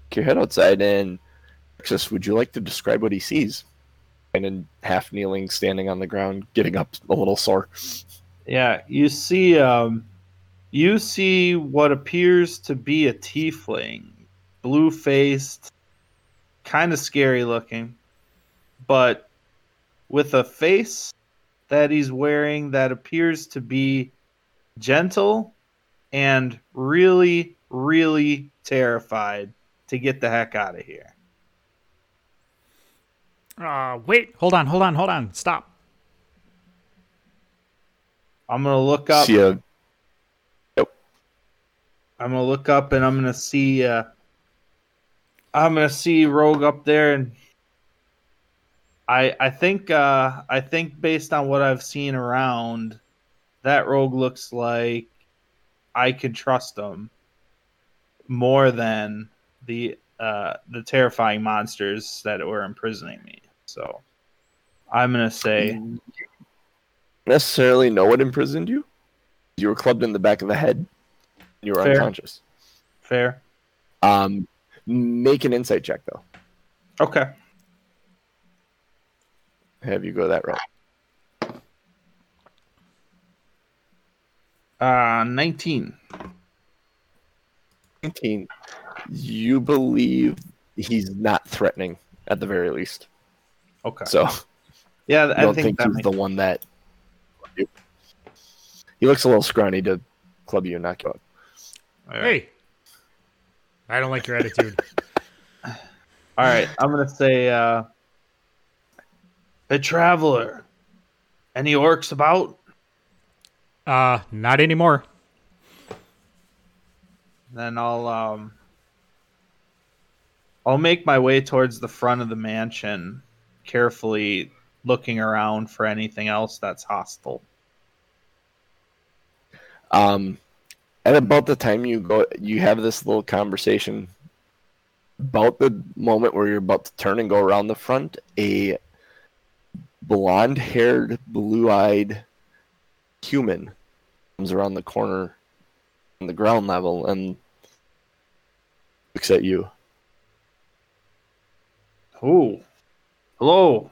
get your head outside and Alexis, would you like to describe what he sees? And then half kneeling, standing on the ground, getting up a little sore. Yeah, you see, um, you see what appears to be a tiefling, blue faced, kind of scary looking, but with a face that he's wearing that appears to be gentle and really, really terrified to get the heck out of here. Uh, wait, hold on, hold on, hold on. Stop. I'm gonna look up. See a I'm gonna look up and I'm gonna see. Uh, I'm gonna see Rogue up there, and I I think uh, I think based on what I've seen around, that Rogue looks like I can trust him more than the uh, the terrifying monsters that were imprisoning me. So I'm gonna say necessarily know what imprisoned you. You were clubbed in the back of the head. You were Fair. unconscious. fair. Um, make an insight check though. Okay. Have you go that route. Uh, 19. 19. You believe he's not threatening at the very least. Okay. So Yeah, I I don't think, think, he's makes the one that. He looks a little scrawny to club you and knock you out. All right. Hey, I don't like your attitude. All right, I'm gonna say uh a traveler. Any orcs about? uh, not anymore. Then I'll um I'll make my way towards the front of the mansion, carefully looking around for anything else that's hostile. Um, at about the time you go, you have this little conversation. About the moment where you're about to turn and go around the front, a blonde-haired, blue-eyed human comes around the corner on the ground level and looks at you. Oh. Hello.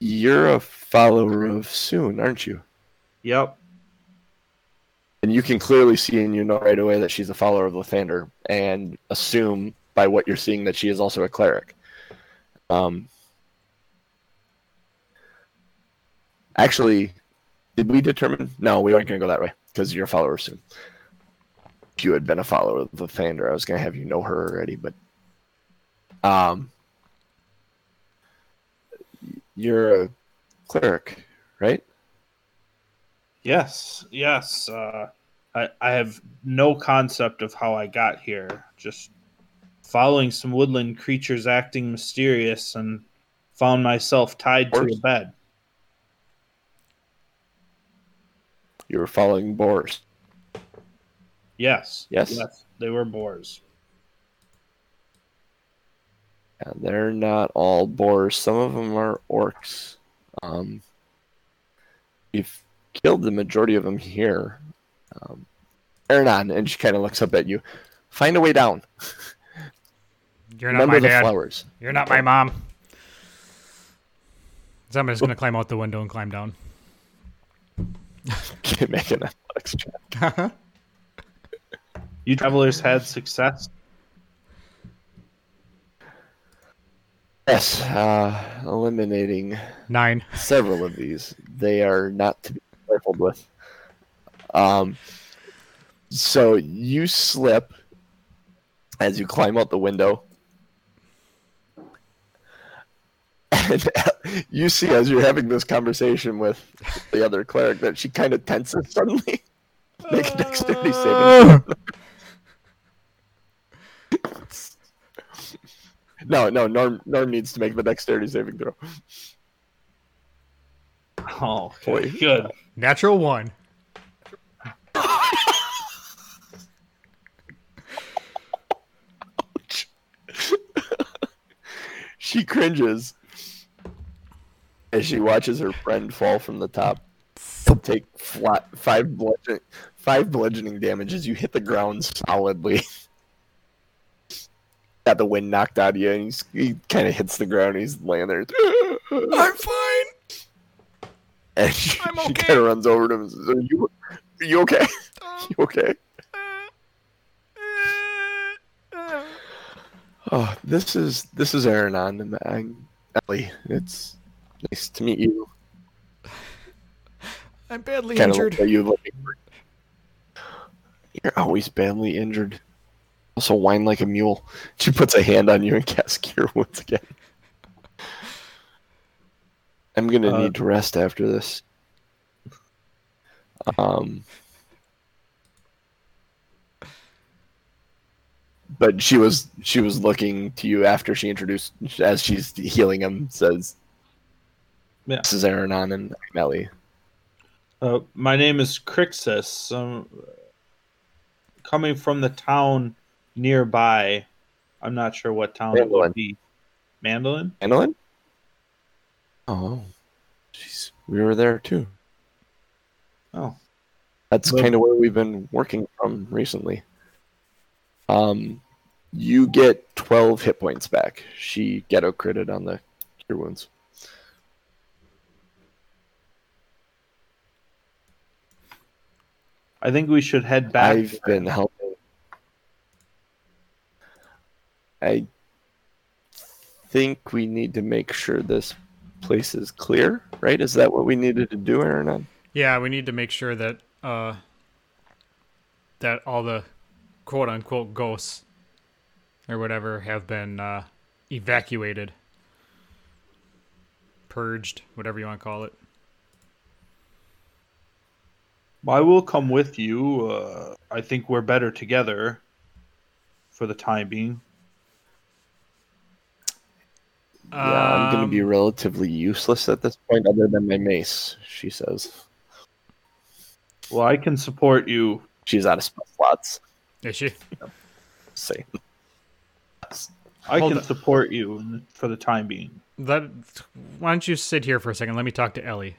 You're a follower of Sune, aren't you? Yep. And you can clearly see and you know right away that she's a follower of Lathander and assume by what you're seeing that she is also a cleric. Um, actually, did we determine? No, we aren't going to go that way because you're a follower Sune. If you had been a follower of Lathander, I was going to have you know her already, but um, you're a cleric, right? Yes, yes. Uh, I I have no concept of how I got here. Just following some woodland creatures acting mysterious and found myself tied to a bed. You were following boars. Yes. Yes? Yes. They were boars. Yeah, they're not all boars. Some of them are orcs. Um, you've killed the majority of them here. Um, Aranon, and she kind of looks up at you. Find a way down. You're not Remember my the dad. flowers. You're not my mom. So I'm just gonna climb out the window and climb down. Make an athletics check. You travelers had success. Yes, uh, eliminating Nine. several of these. They are not to be trifled with. Um, so you slip as you climb out the window. And you see as you're having this conversation with the other cleric that she kind of tenses suddenly. Make a dexterity saving. throw. No, no, Norm, Norm needs to make the dexterity saving throw. Oh, Boy. okay. good. Natural one. Ouch. She cringes as she watches her friend fall from the top. and Take flat five bludgeoning, five bludgeoning damage as you hit the ground solidly. Got the wind knocked out of you, and he's, he kind of hits the ground. And he's laying there. I'm fine. And she, I'm she kind of runs over to him and says, "Are you, are you okay? you okay?" Uh, uh, uh. Oh, this is this is Aranon and Ellie. It's nice to meet you. I'm badly Kind of injured. look at you looking for. You're always badly injured. Also, whine like a mule. She puts a hand on you and casts Cure once again. I'm gonna Uh, need to rest after this. Um, but she was she was looking to you after she introduced as she's healing him. Says, Yeah. "This is Aranon and I'm Ellie." Uh, my name is Crixus. Um, coming from the town nearby. I'm not sure what town it Mandolin. would be. Mandolin? Annalyn? Oh, jeez, we were there too. Oh. That's kind of where we've been working from recently. Um, you get twelve hit points back. She ghetto critted on the cure wounds. I think we should head back. I've been helping. I think we need to make sure this place is clear, right? Is that what we needed to do, Aaron? Yeah, we need to make sure that uh, that all the quote unquote ghosts or whatever have been uh, evacuated, purged, whatever you want to call it. I will come with you. Uh, I think we're better together for the time being. Yeah, I'm going to be Um, relatively useless at this point, other than my mace. She says Well, I can support you. she's out of spell slots. Is she? Say, I Hold can on. support you for the time being. That. Why don't you sit here for a second? Let me talk to Ellie.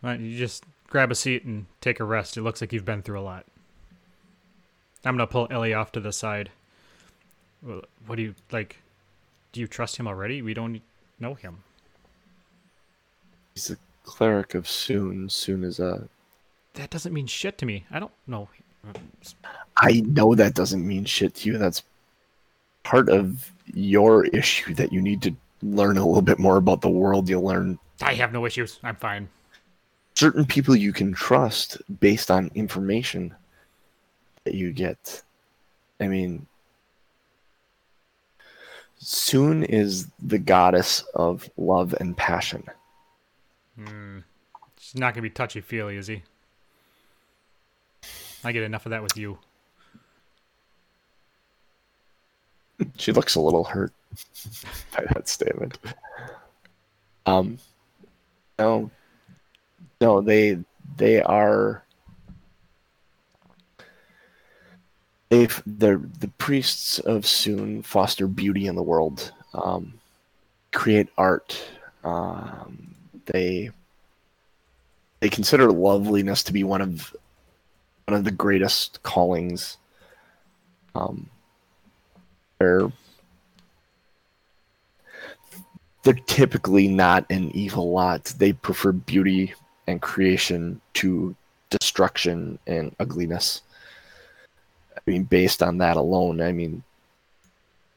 Why don't you just grab a seat and take a rest? It looks like you've been through a lot. I'm gonna pull Ellie off to the side. What do you like? Do you trust him already? We don't know him. he's a cleric of Sune. Sune is a. That doesn't mean shit to me. I don't know. I know that doesn't mean shit to you. That's part of your issue that you need to learn a little bit more about the world. You'll learn I have no issues. I'm fine. Certain people you can trust based on information that you get. I mean, Sune is the goddess of love and passion. Hmm. He's not gonna be touchy feely, is he? I get enough of that with you. She looks a little hurt by that statement. Um, no, no, they they are. They've they're the priests of Sune foster beauty in the world, um, create art. Um, they they consider loveliness to be one of one of the greatest callings. Um, they're they're typically not an evil lot. They prefer beauty and creation to destruction and ugliness. I mean, based on that alone, I mean,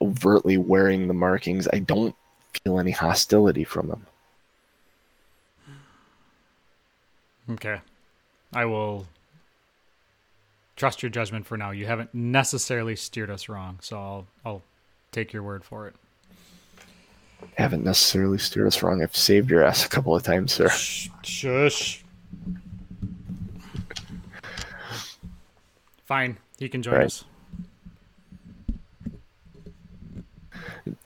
overtly wearing the markings, I don't feel any hostility from them. Okay. I will trust your judgment for now. You haven't necessarily steered us wrong, so I'll I'll take your word for it. Haven't necessarily steered us wrong. I've saved your ass a couple of times, sir. Shush. Fine, he can join Right. us.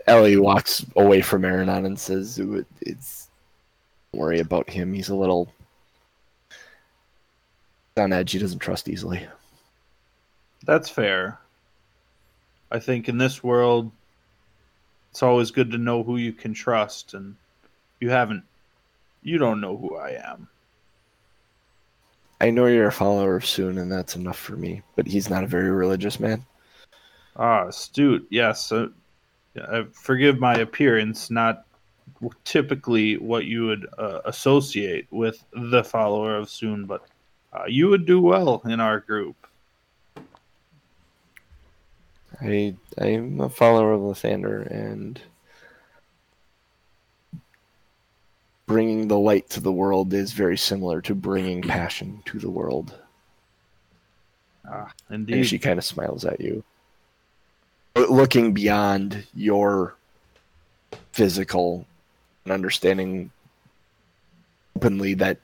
Ellie walks away from Aranon and says, "It's don't worry about him. He's a little on edge. He doesn't trust easily." That's fair. I think in this world, it's always good to know who you can trust, and you haven't. You don't know who I am. I know you're a follower of Sune, and that's enough for me. But he's not a very religious man. Ah, astute. Yes. Uh, uh, forgive my appearance, not typically what you would uh, associate with the follower of Sune, but uh, you would do well in our group. I I'm a follower of Lathander, and bringing the light to the world is very similar to bringing passion to the world. Ah, And indeed. she kind of smiles at you, But looking beyond your physical and understanding openly that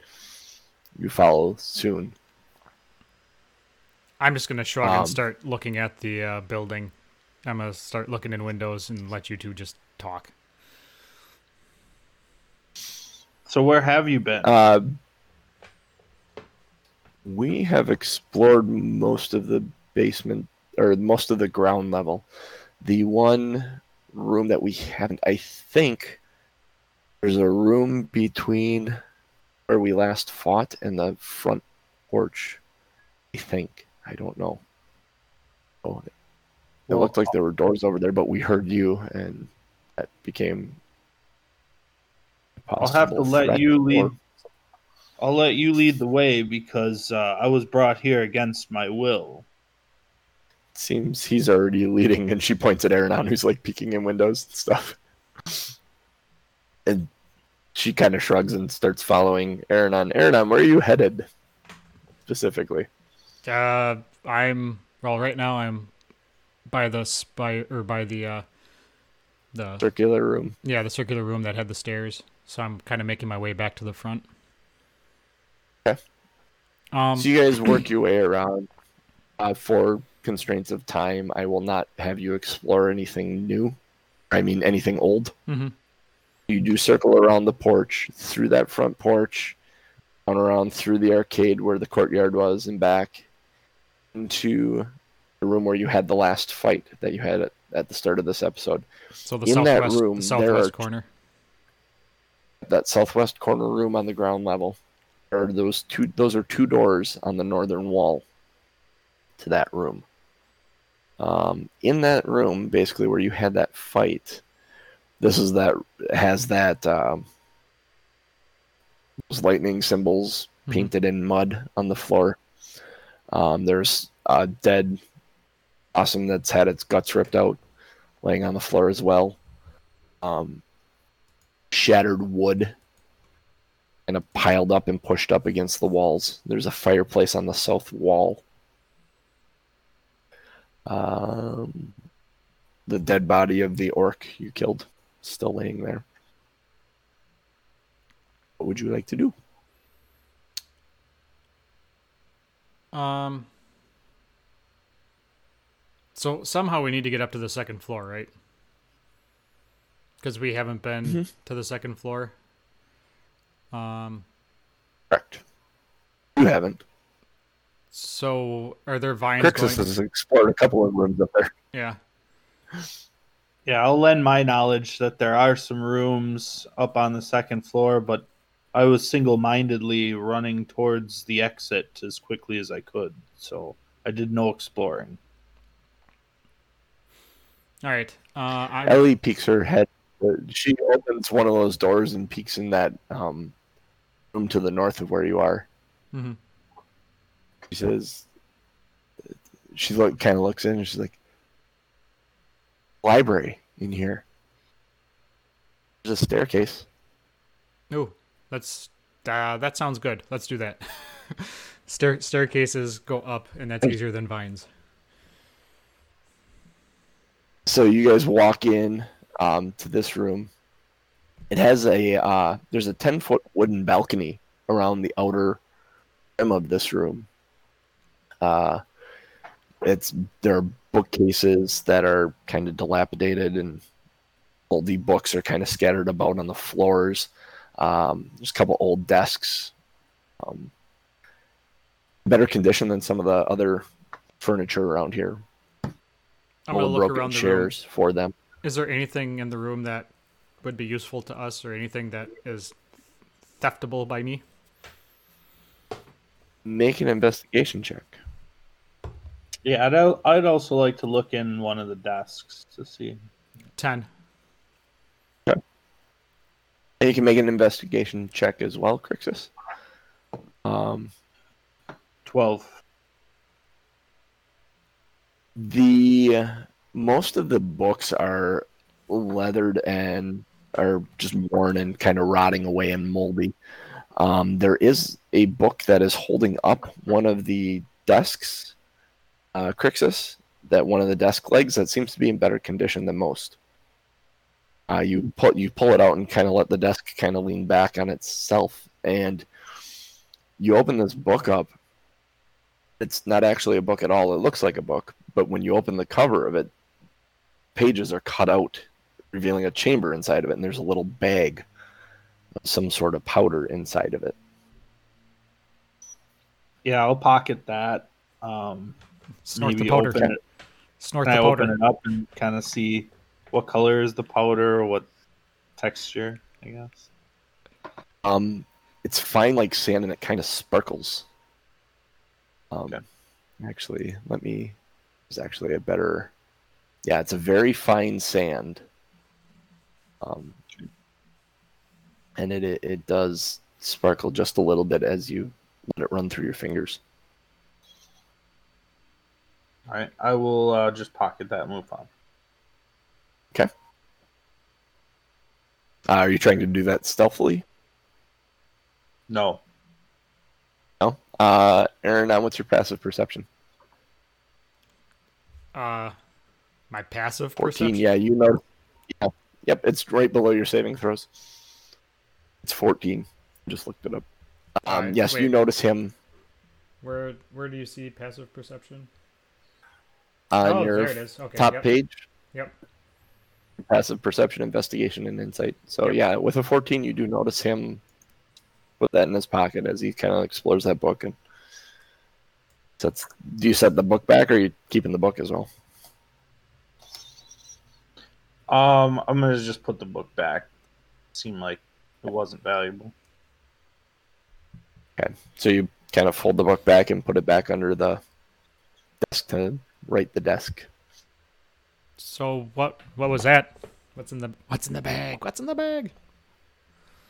you follow Sune. I'm just gonna shrug Um, and start looking at the uh, building. I'm gonna start looking in windows and let you two just talk. So where have you been? Uh, we have explored most of the basement or most of the ground level. The one room that we haven't, I think, there's a room between where we last fought and the front porch. I think. I don't know. Oh, it Well, looked like there were doors over there, but we heard you, and that became. I'll have to let you or- lead. I'll let you lead the way because uh, I was brought here against my will. Seems he's already leading, and she points at Aaron who's like peeking in windows and stuff. And she kind of shrugs and starts following Aranon. Aaron where are you headed? Specifically. Uh, I'm well right now. I'm by the by or by the uh, the Circular room. yeah the circular room that had the stairs. So I'm kind of making my way back to the front. Okay. Um. so you guys work your way around. Uh, for constraints of time, I will not have you explore anything new. I mean, anything old. mhm. You do circle around the porch, through that front porch, on around through the arcade where the courtyard was, and back into the room where you had the last fight that you had at, at the start of this episode. So the in that southwest room, the southwest corner. That southwest corner room on the ground level. Are those two those are two doors on the northern wall to that room. Um, in that room, basically where you had that fight, this is that has that um, those lightning symbols Mhm. painted in mud on the floor. Um, there's a dead possum that's had its guts ripped out, laying on the floor as well. Um, shattered wood, kind of piled up and pushed up against the walls. There's a fireplace on the south wall. Um, the dead body of the orc you killed still laying there. What would you like to do? Um. So somehow we need to get up to the second floor, right? Because we haven't been Mhm. to the second floor. Um. Correct. You haven't. So are there vines Crixus going? has explored a couple of rooms up there. Yeah. Yeah, I'll lend my knowledge that there are some rooms up on the second floor, but I was single mindedly running towards the exit as quickly as I could. So I did no exploring. All right. Uh, I Ellie peeks her head. She opens one of those doors and peeks in that um, room to the north of where you are. mhm. She says, she look kind of looks in and she's like, library in here. There's a staircase. Oh, that's uh, that sounds good. Let's do that. Stair staircases go up, and that's easier than vines. So you guys walk in um, to this room. It has a uh, there's a ten foot wooden balcony around the outer rim of this room. Uh, it's there are bookcases that are kind of dilapidated and all the books are kind of scattered about on the floors. Um, there's a couple old desks, um, better condition than some of the other furniture around here. I'm gonna Old look broken around the room. chairs for them. Is there anything in the room that would be useful to us, or anything that is theftable by me? Make an investigation check. Yeah, I'd, I'd also like to look in one of the desks to see. Ten. And you can make an investigation check as well, Crixus. Um, 12. the most of the books are leathered and are just worn and kind of rotting away and moldy. Um, there is a book that is holding up one of the desks, uh, Crixus, that one of the desk legs that seems to be in better condition than most. Uh, you pull you pull it out and kind of let the desk kind of lean back on itself, and you open this book up. It's not actually a book at all. It looks like a book, but when you open the cover of it, pages are cut out, revealing a chamber inside of it, and there's a little bag of some sort of powder inside of it. Yeah, I'll pocket that. Um, Snort the powder. Open it, Snort can the I powder. open it up and kind of see what color is the powder or what texture? I guess. Um, it's fine like sand, and it kind of sparkles. Um, Okay. actually, let me. There's actually a better. Yeah, it's a very fine sand. Um, and it, it it does sparkle just a little bit as you let it run through your fingers. All right, I will uh, just pocket that. and Move on. Uh, are you trying to do that stealthily? No, No. Uh, Aaron, now what's your passive perception? Uh, my passive 14. perception. Yeah, you know. Yeah. Yep, it's right below your saving throws. It's 14. Just looked it up. Um, Alright, yes, you notice him Where where do you see passive perception? on oh, your there it is. Okay. top yep. page. Yep. Passive perception, investigation, and insight. So yeah, with a 14, you do notice him put that in his pocket as he kind of explores that book and sets. Do you set the book back, or are you keeping the book as well? um, I'm gonna just put the book back. Seemed like it wasn't valuable. Okay, so you kind of fold the book back and put it back under the desk to right the desk. So what what was that? What's in the what's in the bag? What's in the bag?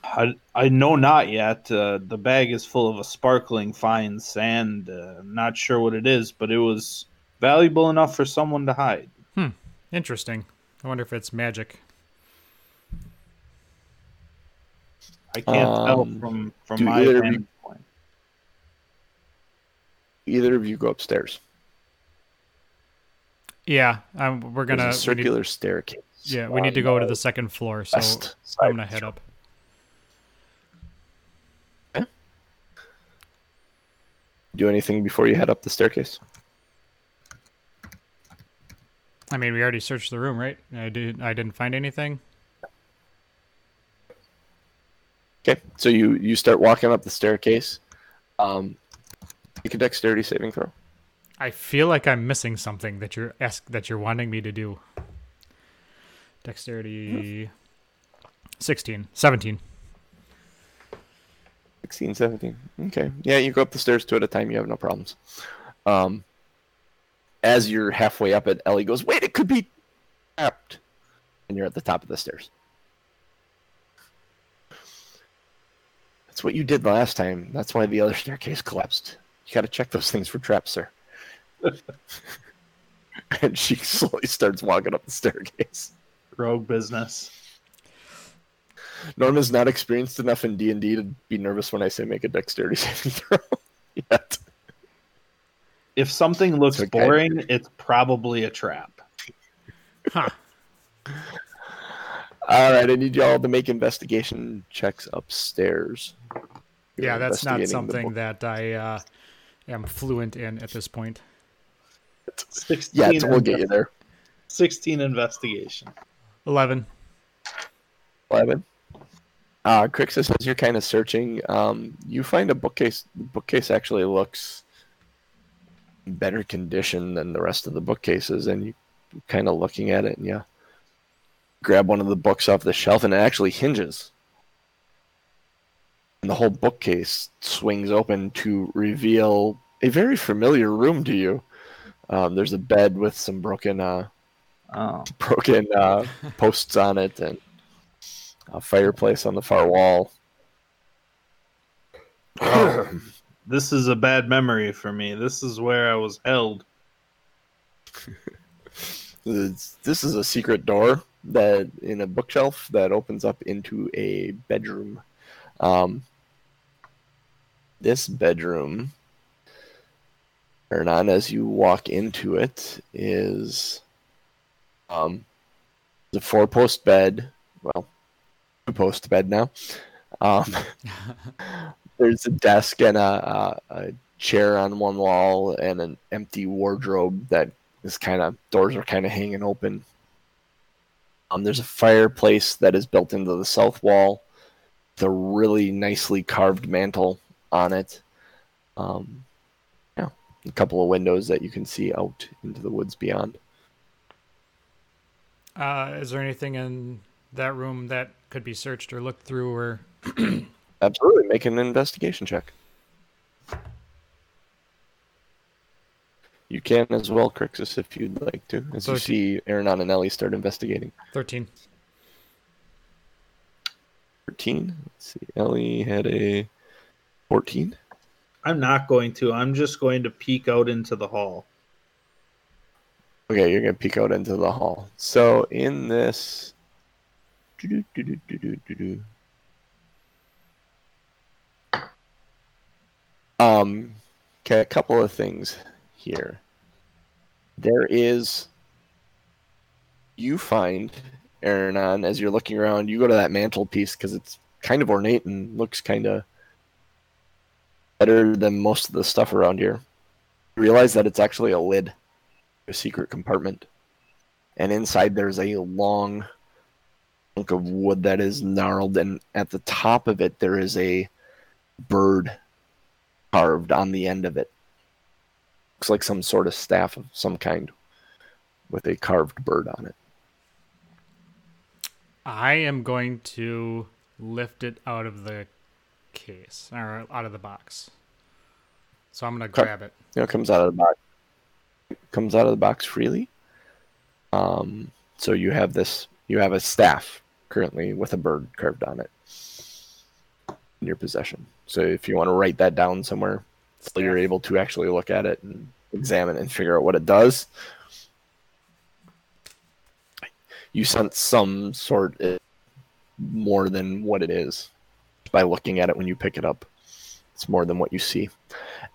I, I know not yet. Uh, the bag is full of a sparkling fine sand. Uh, not sure what it is, but it was valuable enough for someone to hide. Hmm. Interesting. I wonder if it's magic. I can't tell Um, from from my either of you- point. Either of you go upstairs. Yeah, um, we're gonna. a we need- circular staircase. yeah, we need to go to the second floor, so I'm gonna head up. Do anything before you head up the staircase. I mean, we already searched the room, right? I did. I didn't find anything. Okay, so you you start walking up the staircase. Um, make a dexterity saving throw. I feel like I'm missing something that you're ask that you're wanting me to do. Dexterity. 16, 17. 16, 17. Okay. Yeah, you go up the stairs two at a time. You have no problems. Um, as you're halfway up it, Ellie goes, wait, it could be trapped. And you're at the top of the stairs. That's what you did last time. That's why the other staircase collapsed. You got to check those things for traps, sir. and she slowly starts walking up the staircase. Rogue business. Norma's not experienced enough in D and D to be nervous when I say make a dexterity saving throw yet. If something looks Okay. boring, it's probably a trap. Huh. All right, I need y'all to make investigation checks upstairs. You're Yeah, that's not something book. that I uh, am fluent in at this point. 16 Yeah, we'll get you there. 16 investigation. 11. Eleven. Uh, Crixus, as you're kind of searching, um, you find a bookcase. The bookcase actually looks better condition than the rest of the bookcases, and you kind of looking at it, and you grab one of the books off the shelf, and it actually hinges. And the whole bookcase swings open to reveal a very familiar room to you. Um, there's a bed with some broken uh, Oh. broken uh, posts on it and a fireplace on the far wall. This is a bad memory for me. This is where I was held. This is a secret door that in a bookshelf that opens up into a bedroom. Um, this bedroom, or not as you walk into it, is um, the four post bed. Well, two post bed now. Um, there's a desk and a, a, a chair on one wall and an empty wardrobe that is kind of doors are kind of hanging open. Um, there's a fireplace that is built into the south wall with a really nicely carved mantle on it. Um, a couple of windows that you can see out into the woods beyond. Uh, is there anything in that room that could be searched or looked through or Absolutely, make an investigation check. You can as well, Crixus, if you'd like to, as you see Aaron and Ellie start investigating. 13? 13. Let's see. Ellie had a 14. I'm not going to. I'm just going to peek out into the hall. Okay, you're to peek out into the hall. So in this. Um, okay, a couple of things here. There is. You find, Aaron, as you're looking around, you go to that mantelpiece because it's kind of ornate and looks kind of better than most of the stuff around here. You realize that it's actually a lid, a secret compartment. And inside there's a long chunk of wood that is gnarled, and at the top of it there is a bird carved on the end of it. Looks like some sort of staff of some kind with a carved bird on it. I am going to lift it out of the case or out of the box. So I'm Okay. grab it. You know, it comes out of the box. Comes out of the box freely. Um, so you have this. You have a staff currently with a bird carved on it in your possession. So if you want to write that down somewhere, so you're able to actually look at it and examine it and figure out what it does. You sense some sort of more than what it is by looking at it when you pick it up. It's more than what you see.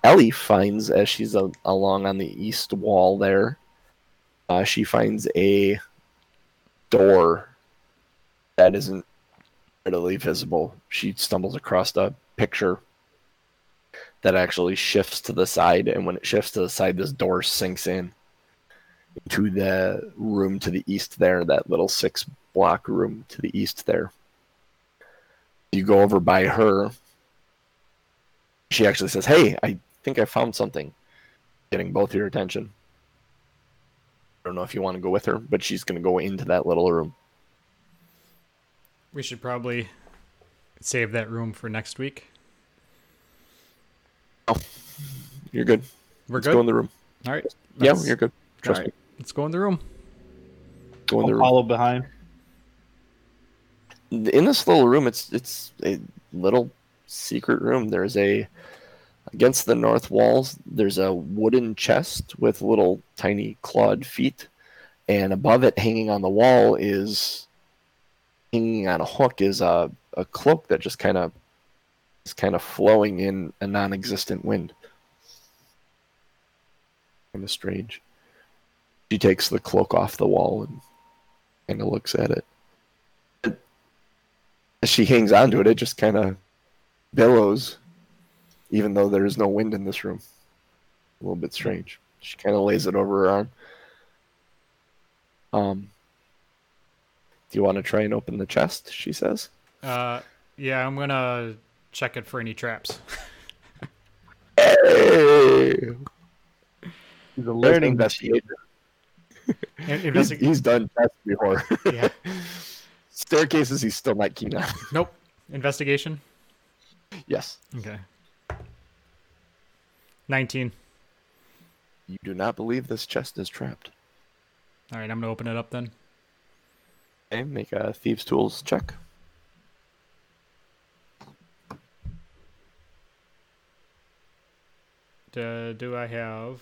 Ellie finds as she's a, along on the east wall there, uh, she finds a door that isn't readily visible. She stumbles across a picture that actually shifts to the side, and when it shifts to the side, this door sinks in into the room to the east there, that little six block room to the east there. You go over by her. She actually says, Hey, I think I found something. Getting both your attention. I don't know if you want to go with her, but she's going to go into that little room. We should probably save that room for next week. Oh, You're good. We're good. Let's good. go in the room. All right. Yeah, you're good. Trust right. me. Let's go in the room. Go in the I'll room. follow behind. In this little room it's it's a little secret room. There's a against the north walls there's a wooden chest with little tiny clawed feet. And above it hanging on the wall is hanging on a hook is a, a cloak that just kind of is kind of flowing in a non-existent wind. Kind of strange. She takes the cloak off the wall and kind of looks at it as she hangs onto it, it just kind of billows, even though there is no wind in this room. A little bit strange. She kind of lays it over her arm. Um, do you want to try and open the chest? She says. Uh, yeah, I'm gonna check it for any traps. Hey, He's a learning learning investigator. In- He's, he's done tests before. yeah. Staircases, he's still not keen on. Nope. Investigation. yes, Okay. Nineteen. you do not believe this chest is trapped. All right, I'm gonna open it up then. Okay, make a thieves' tools check. Do, do I have?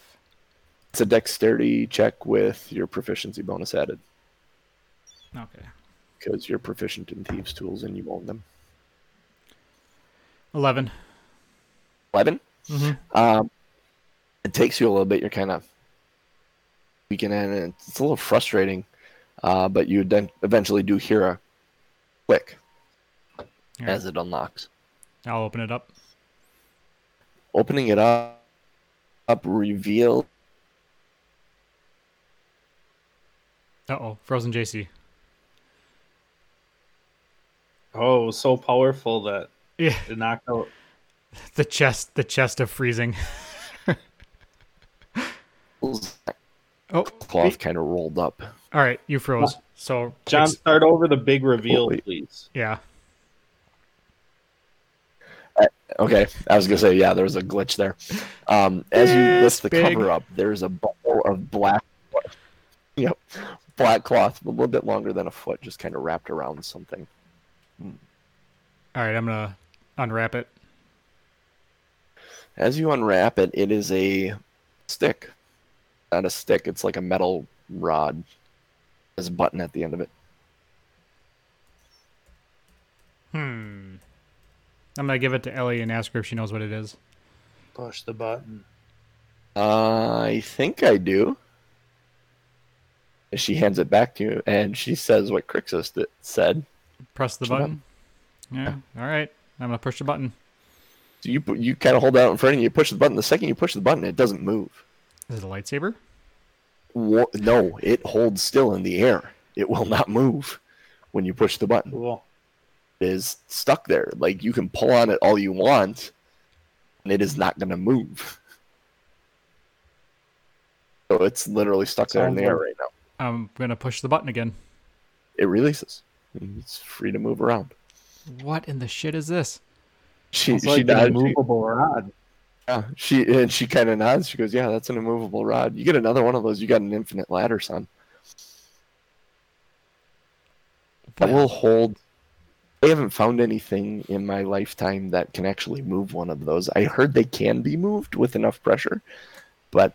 It's a dexterity check with your proficiency bonus added. Okay. Because you're proficient in thieves' tools and you own them. 11. 11. Mm-hmm. Um, it takes you a little bit. You're kind of weakened, and it's a little frustrating. Uh, but you then eventually do hear a click as it unlocks. I'll open it up. Opening it up, up reveal. Uh oh. Frozen JC. Oh, so powerful that Yeah. it knocked out. The chest. The chest of freezing. Oh. Cloth kind of rolled up. All right. You froze. So John, ex- start over the big reveal, Wait. please. yeah. Okay, I was gonna say yeah, there was a glitch there. Um, as you This lift the big. cover up, there's a ball of black. Yep, black cloth, a little bit longer than a foot, just kind of wrapped around something. All right. I'm gonna unwrap it. As you unwrap it, it is a stick. Not a stick, it's like a metal rod. There's a button at the end of it. Hmm. I'm gonna give it to Ellie and ask her if she knows what it is. Push the button. Uh, I think I do. She hands it back to you, and she says what Crixus said. Press the Push the button. Yeah. All right. I'm gonna push the button. So you you kind of hold out in front of you, you push the button. The second you push the button, it doesn't move. Is it a lightsaber? Wha- No, it holds still in the air. It will not move when you push the button. Cool. It is stuck there. Like you can pull on it all you want, and it is not going to move. So it's literally stuck there in the air right now. I'm gonna push the button again. It releases. It's free to move around. What in the shit is this? She It's she like an nods. Immovable rod. yeah, she and she kind of nods. She goes, "Yeah, that's an immovable rod. You get another one of those, you got an infinite ladder, son. That will hold. I haven't found anything in my lifetime that can actually move one of those. I heard they can be moved with enough pressure, but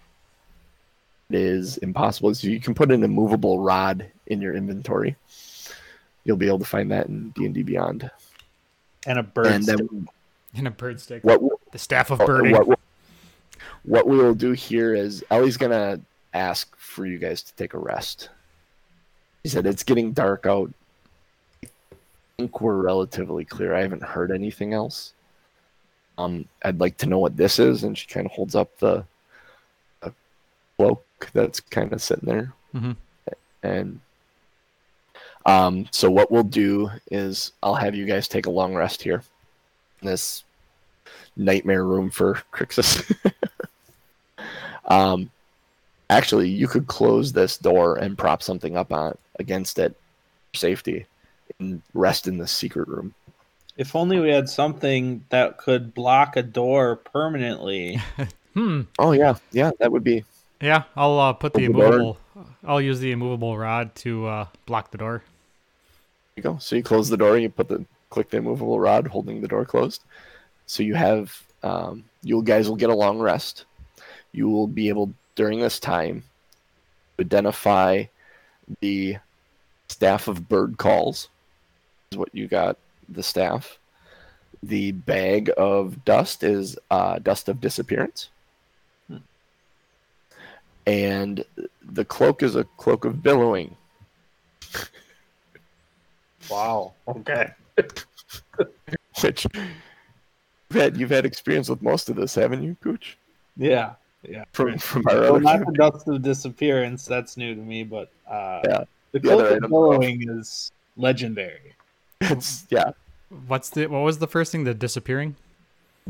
it is impossible. So you can put an immovable rod in your inventory. You'll be able to find that in D and D Beyond. And a bird. and stick. then In a bird stick. what? The staff of Oh, birding. What, what we will do here is Ellie's gonna ask for you guys to take a rest. He said it's getting dark out. I think we're relatively clear. I haven't heard anything else. Um, I'd like to know what this is, and she kind of holds up the, the cloak that's kind of sitting there, Mhm. and um, so what we'll do is I'll have you guys take a long rest here. in This nightmare room for Crixus. um, actually, you could close this door and prop something up on against it for safety and rest in the secret room. If only we had something that could block a door permanently. Hmm. Oh yeah, yeah, that would be Yeah. I'll uh, put the Open the door. immovable. I'll use the immovable rod to uh, block the door. You go. So you close the door, you put the click the immovable rod holding the door closed. So you have um, you guys will get a long rest. You will be able during this time to identify the staff of bird calls is what you got the staff. The bag of dust is uh, dust of disappearance. And the cloak is a cloak of billowing. Wow. Okay. which you've had you've had experience with most of this, haven't you, Cooch? Yeah. Yeah. From from our Well, not the dust of disappearance. That's new to me, but uh, Yeah. the The other cloak item. of billowing is legendary. it's yeah, What's the? What was the first thing? The disappearing.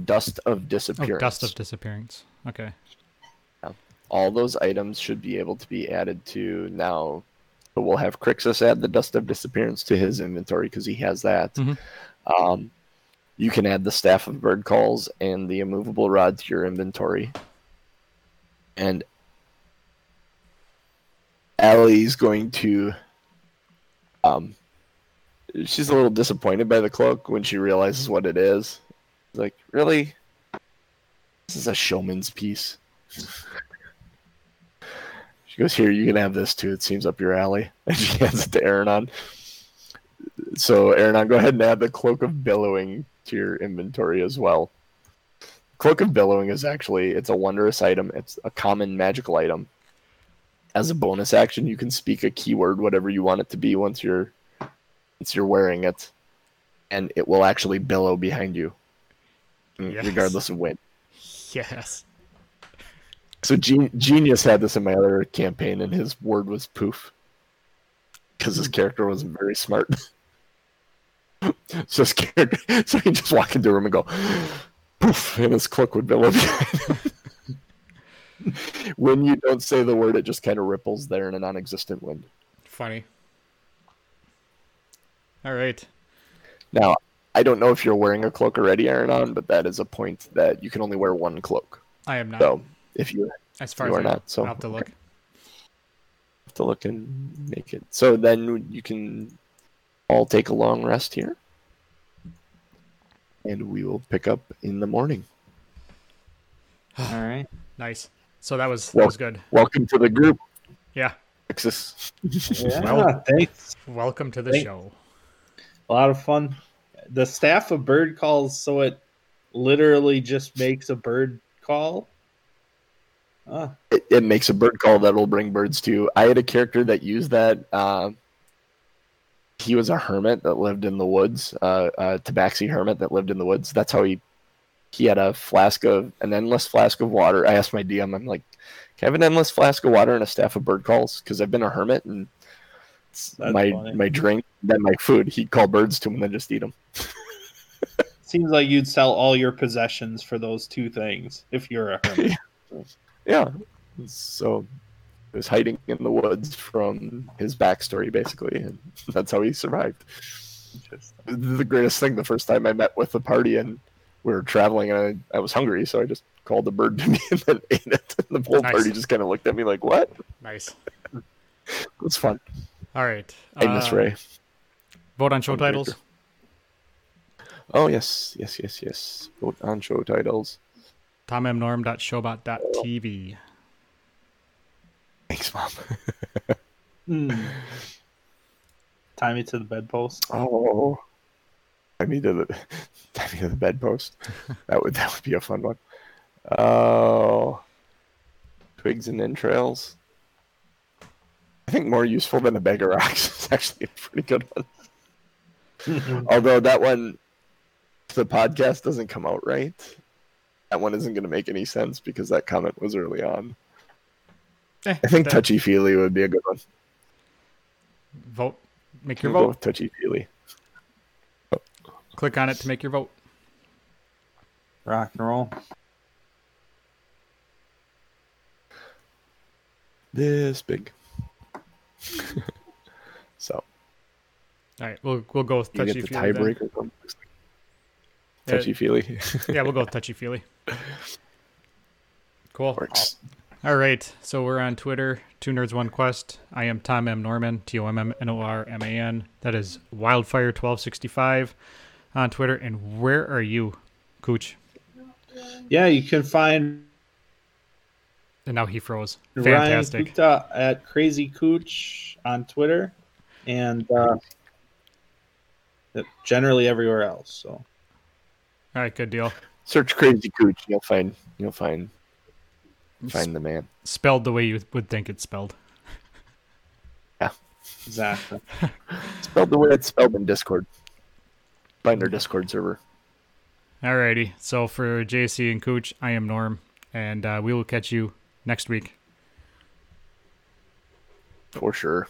dust of Oh, dust of disappearance. Okay. All those items should be able to be added to now. So we'll have Crixus add the dust of disappearance to his inventory because he has that. Mhm. Um, you can add the staff of bird calls and the immovable rod to your inventory. And Allie's going to um she's a little disappointed by the cloak when she realizes what it is. Like, really? This is a showman's piece. She goes, "Here, you can have this too. It seems up your alley." And she hands it to Aranon. So, Aranon, go ahead and add the cloak of billowing to your inventory as well. Cloak of billowing is actually it's a wondrous item. It's a common magical item. As a bonus action, you can speak a keyword, whatever you want it to be, once you're once you're wearing it, and it will actually billow behind you, Yes. regardless of wind. Yes. So Gen- Genius had this in my other campaign, and his word was poof, because his hmm. character wasn't very smart. so his character, so he just walk into a room and go poof, and his cloak would billow when you don't say the word, it just kind of ripples there in a non-existent wind. Funny. All right. Now, I don't know if you're wearing a cloak already, Aaron, on, but that is a point that you can only wear one cloak. I am not. So if you as far you as are I not, so- I'll have to look. have to look and make it. So then you can all take a long rest here. And we will pick up in the morning. All right. Nice. So that was that Well- was good. Welcome to the group, Yeah. Texas. Yeah, Well- thanks. Welcome to the Thank- show. A lot of fun. The staff of bird calls, so it literally just makes a bird call. Ah, It, it makes a bird call that'll bring birds to you. I had a character that used that. Uh, he was a hermit that lived in the woods, uh, a tabaxi hermit that lived in the woods. That's how he he had a flask of an endless flask of water. I asked my DM, I'm like, can I have an endless flask of water and a staff of bird calls? Because I've been a hermit and my funny. my drink, then my food. He'd call birds to him and then just eat them. seems like you'd sell all your possessions for those two things if you're a hermit. Yeah. So he was hiding in the woods from his backstory, basically, and that's how he survived. The greatest thing the first time I met with the party and we were traveling and I, I was hungry, so I just called the bird to me and then ate it. And the whole Nice. party just kind of looked at me like, "What?" Nice. It was fun. All right. I miss Uh, Ray. Vote on show Fun titles. Oh yes, yes, yes, yes. Vote on show titles. TomMNorm.showbot.tv. Thanks, mom. Hmm. Tie me to the bedpost. Oh, tie me to the tie me to the bedpost. That would that would be a fun one. Oh, twigs and entrails. I think more useful than a bag of rocks is actually a pretty good one. Although that one, the podcast doesn't come out right, that one isn't going to make any sense because that comment was early on. Eh, I think that- touchy feely would be a good one. vote. Make your We'll go vote. with touchy feely. Click on it to make your vote. Rock and roll. This big. so All right, we'll we'll go with you touchy get the feely. then. tiebreaker. Yeah. Touchy feely Yeah, we'll go with touchy feely. Cool. works. All right, so we're on Twitter, Two Nerds One Quest. I am Tom M Norman, T O M M N O R M A N. That is Wildfire twelve sixty five on Twitter. And where are you, Cooch? Yeah, you can find And now he froze. Ryan Fantastic. Gupta at Crazy Cooch on Twitter, and uh, generally everywhere else. So All right, good deal. Search Crazy Cooch. You'll find. You'll find. Find the man. Spelled the way you would think it's spelled. Yeah. Exactly. Spelled the way it's spelled in Discord. Find our Discord server. Alrighty, so for JC and Cooch, I am Norm, and uh, we will catch you next week. For sure.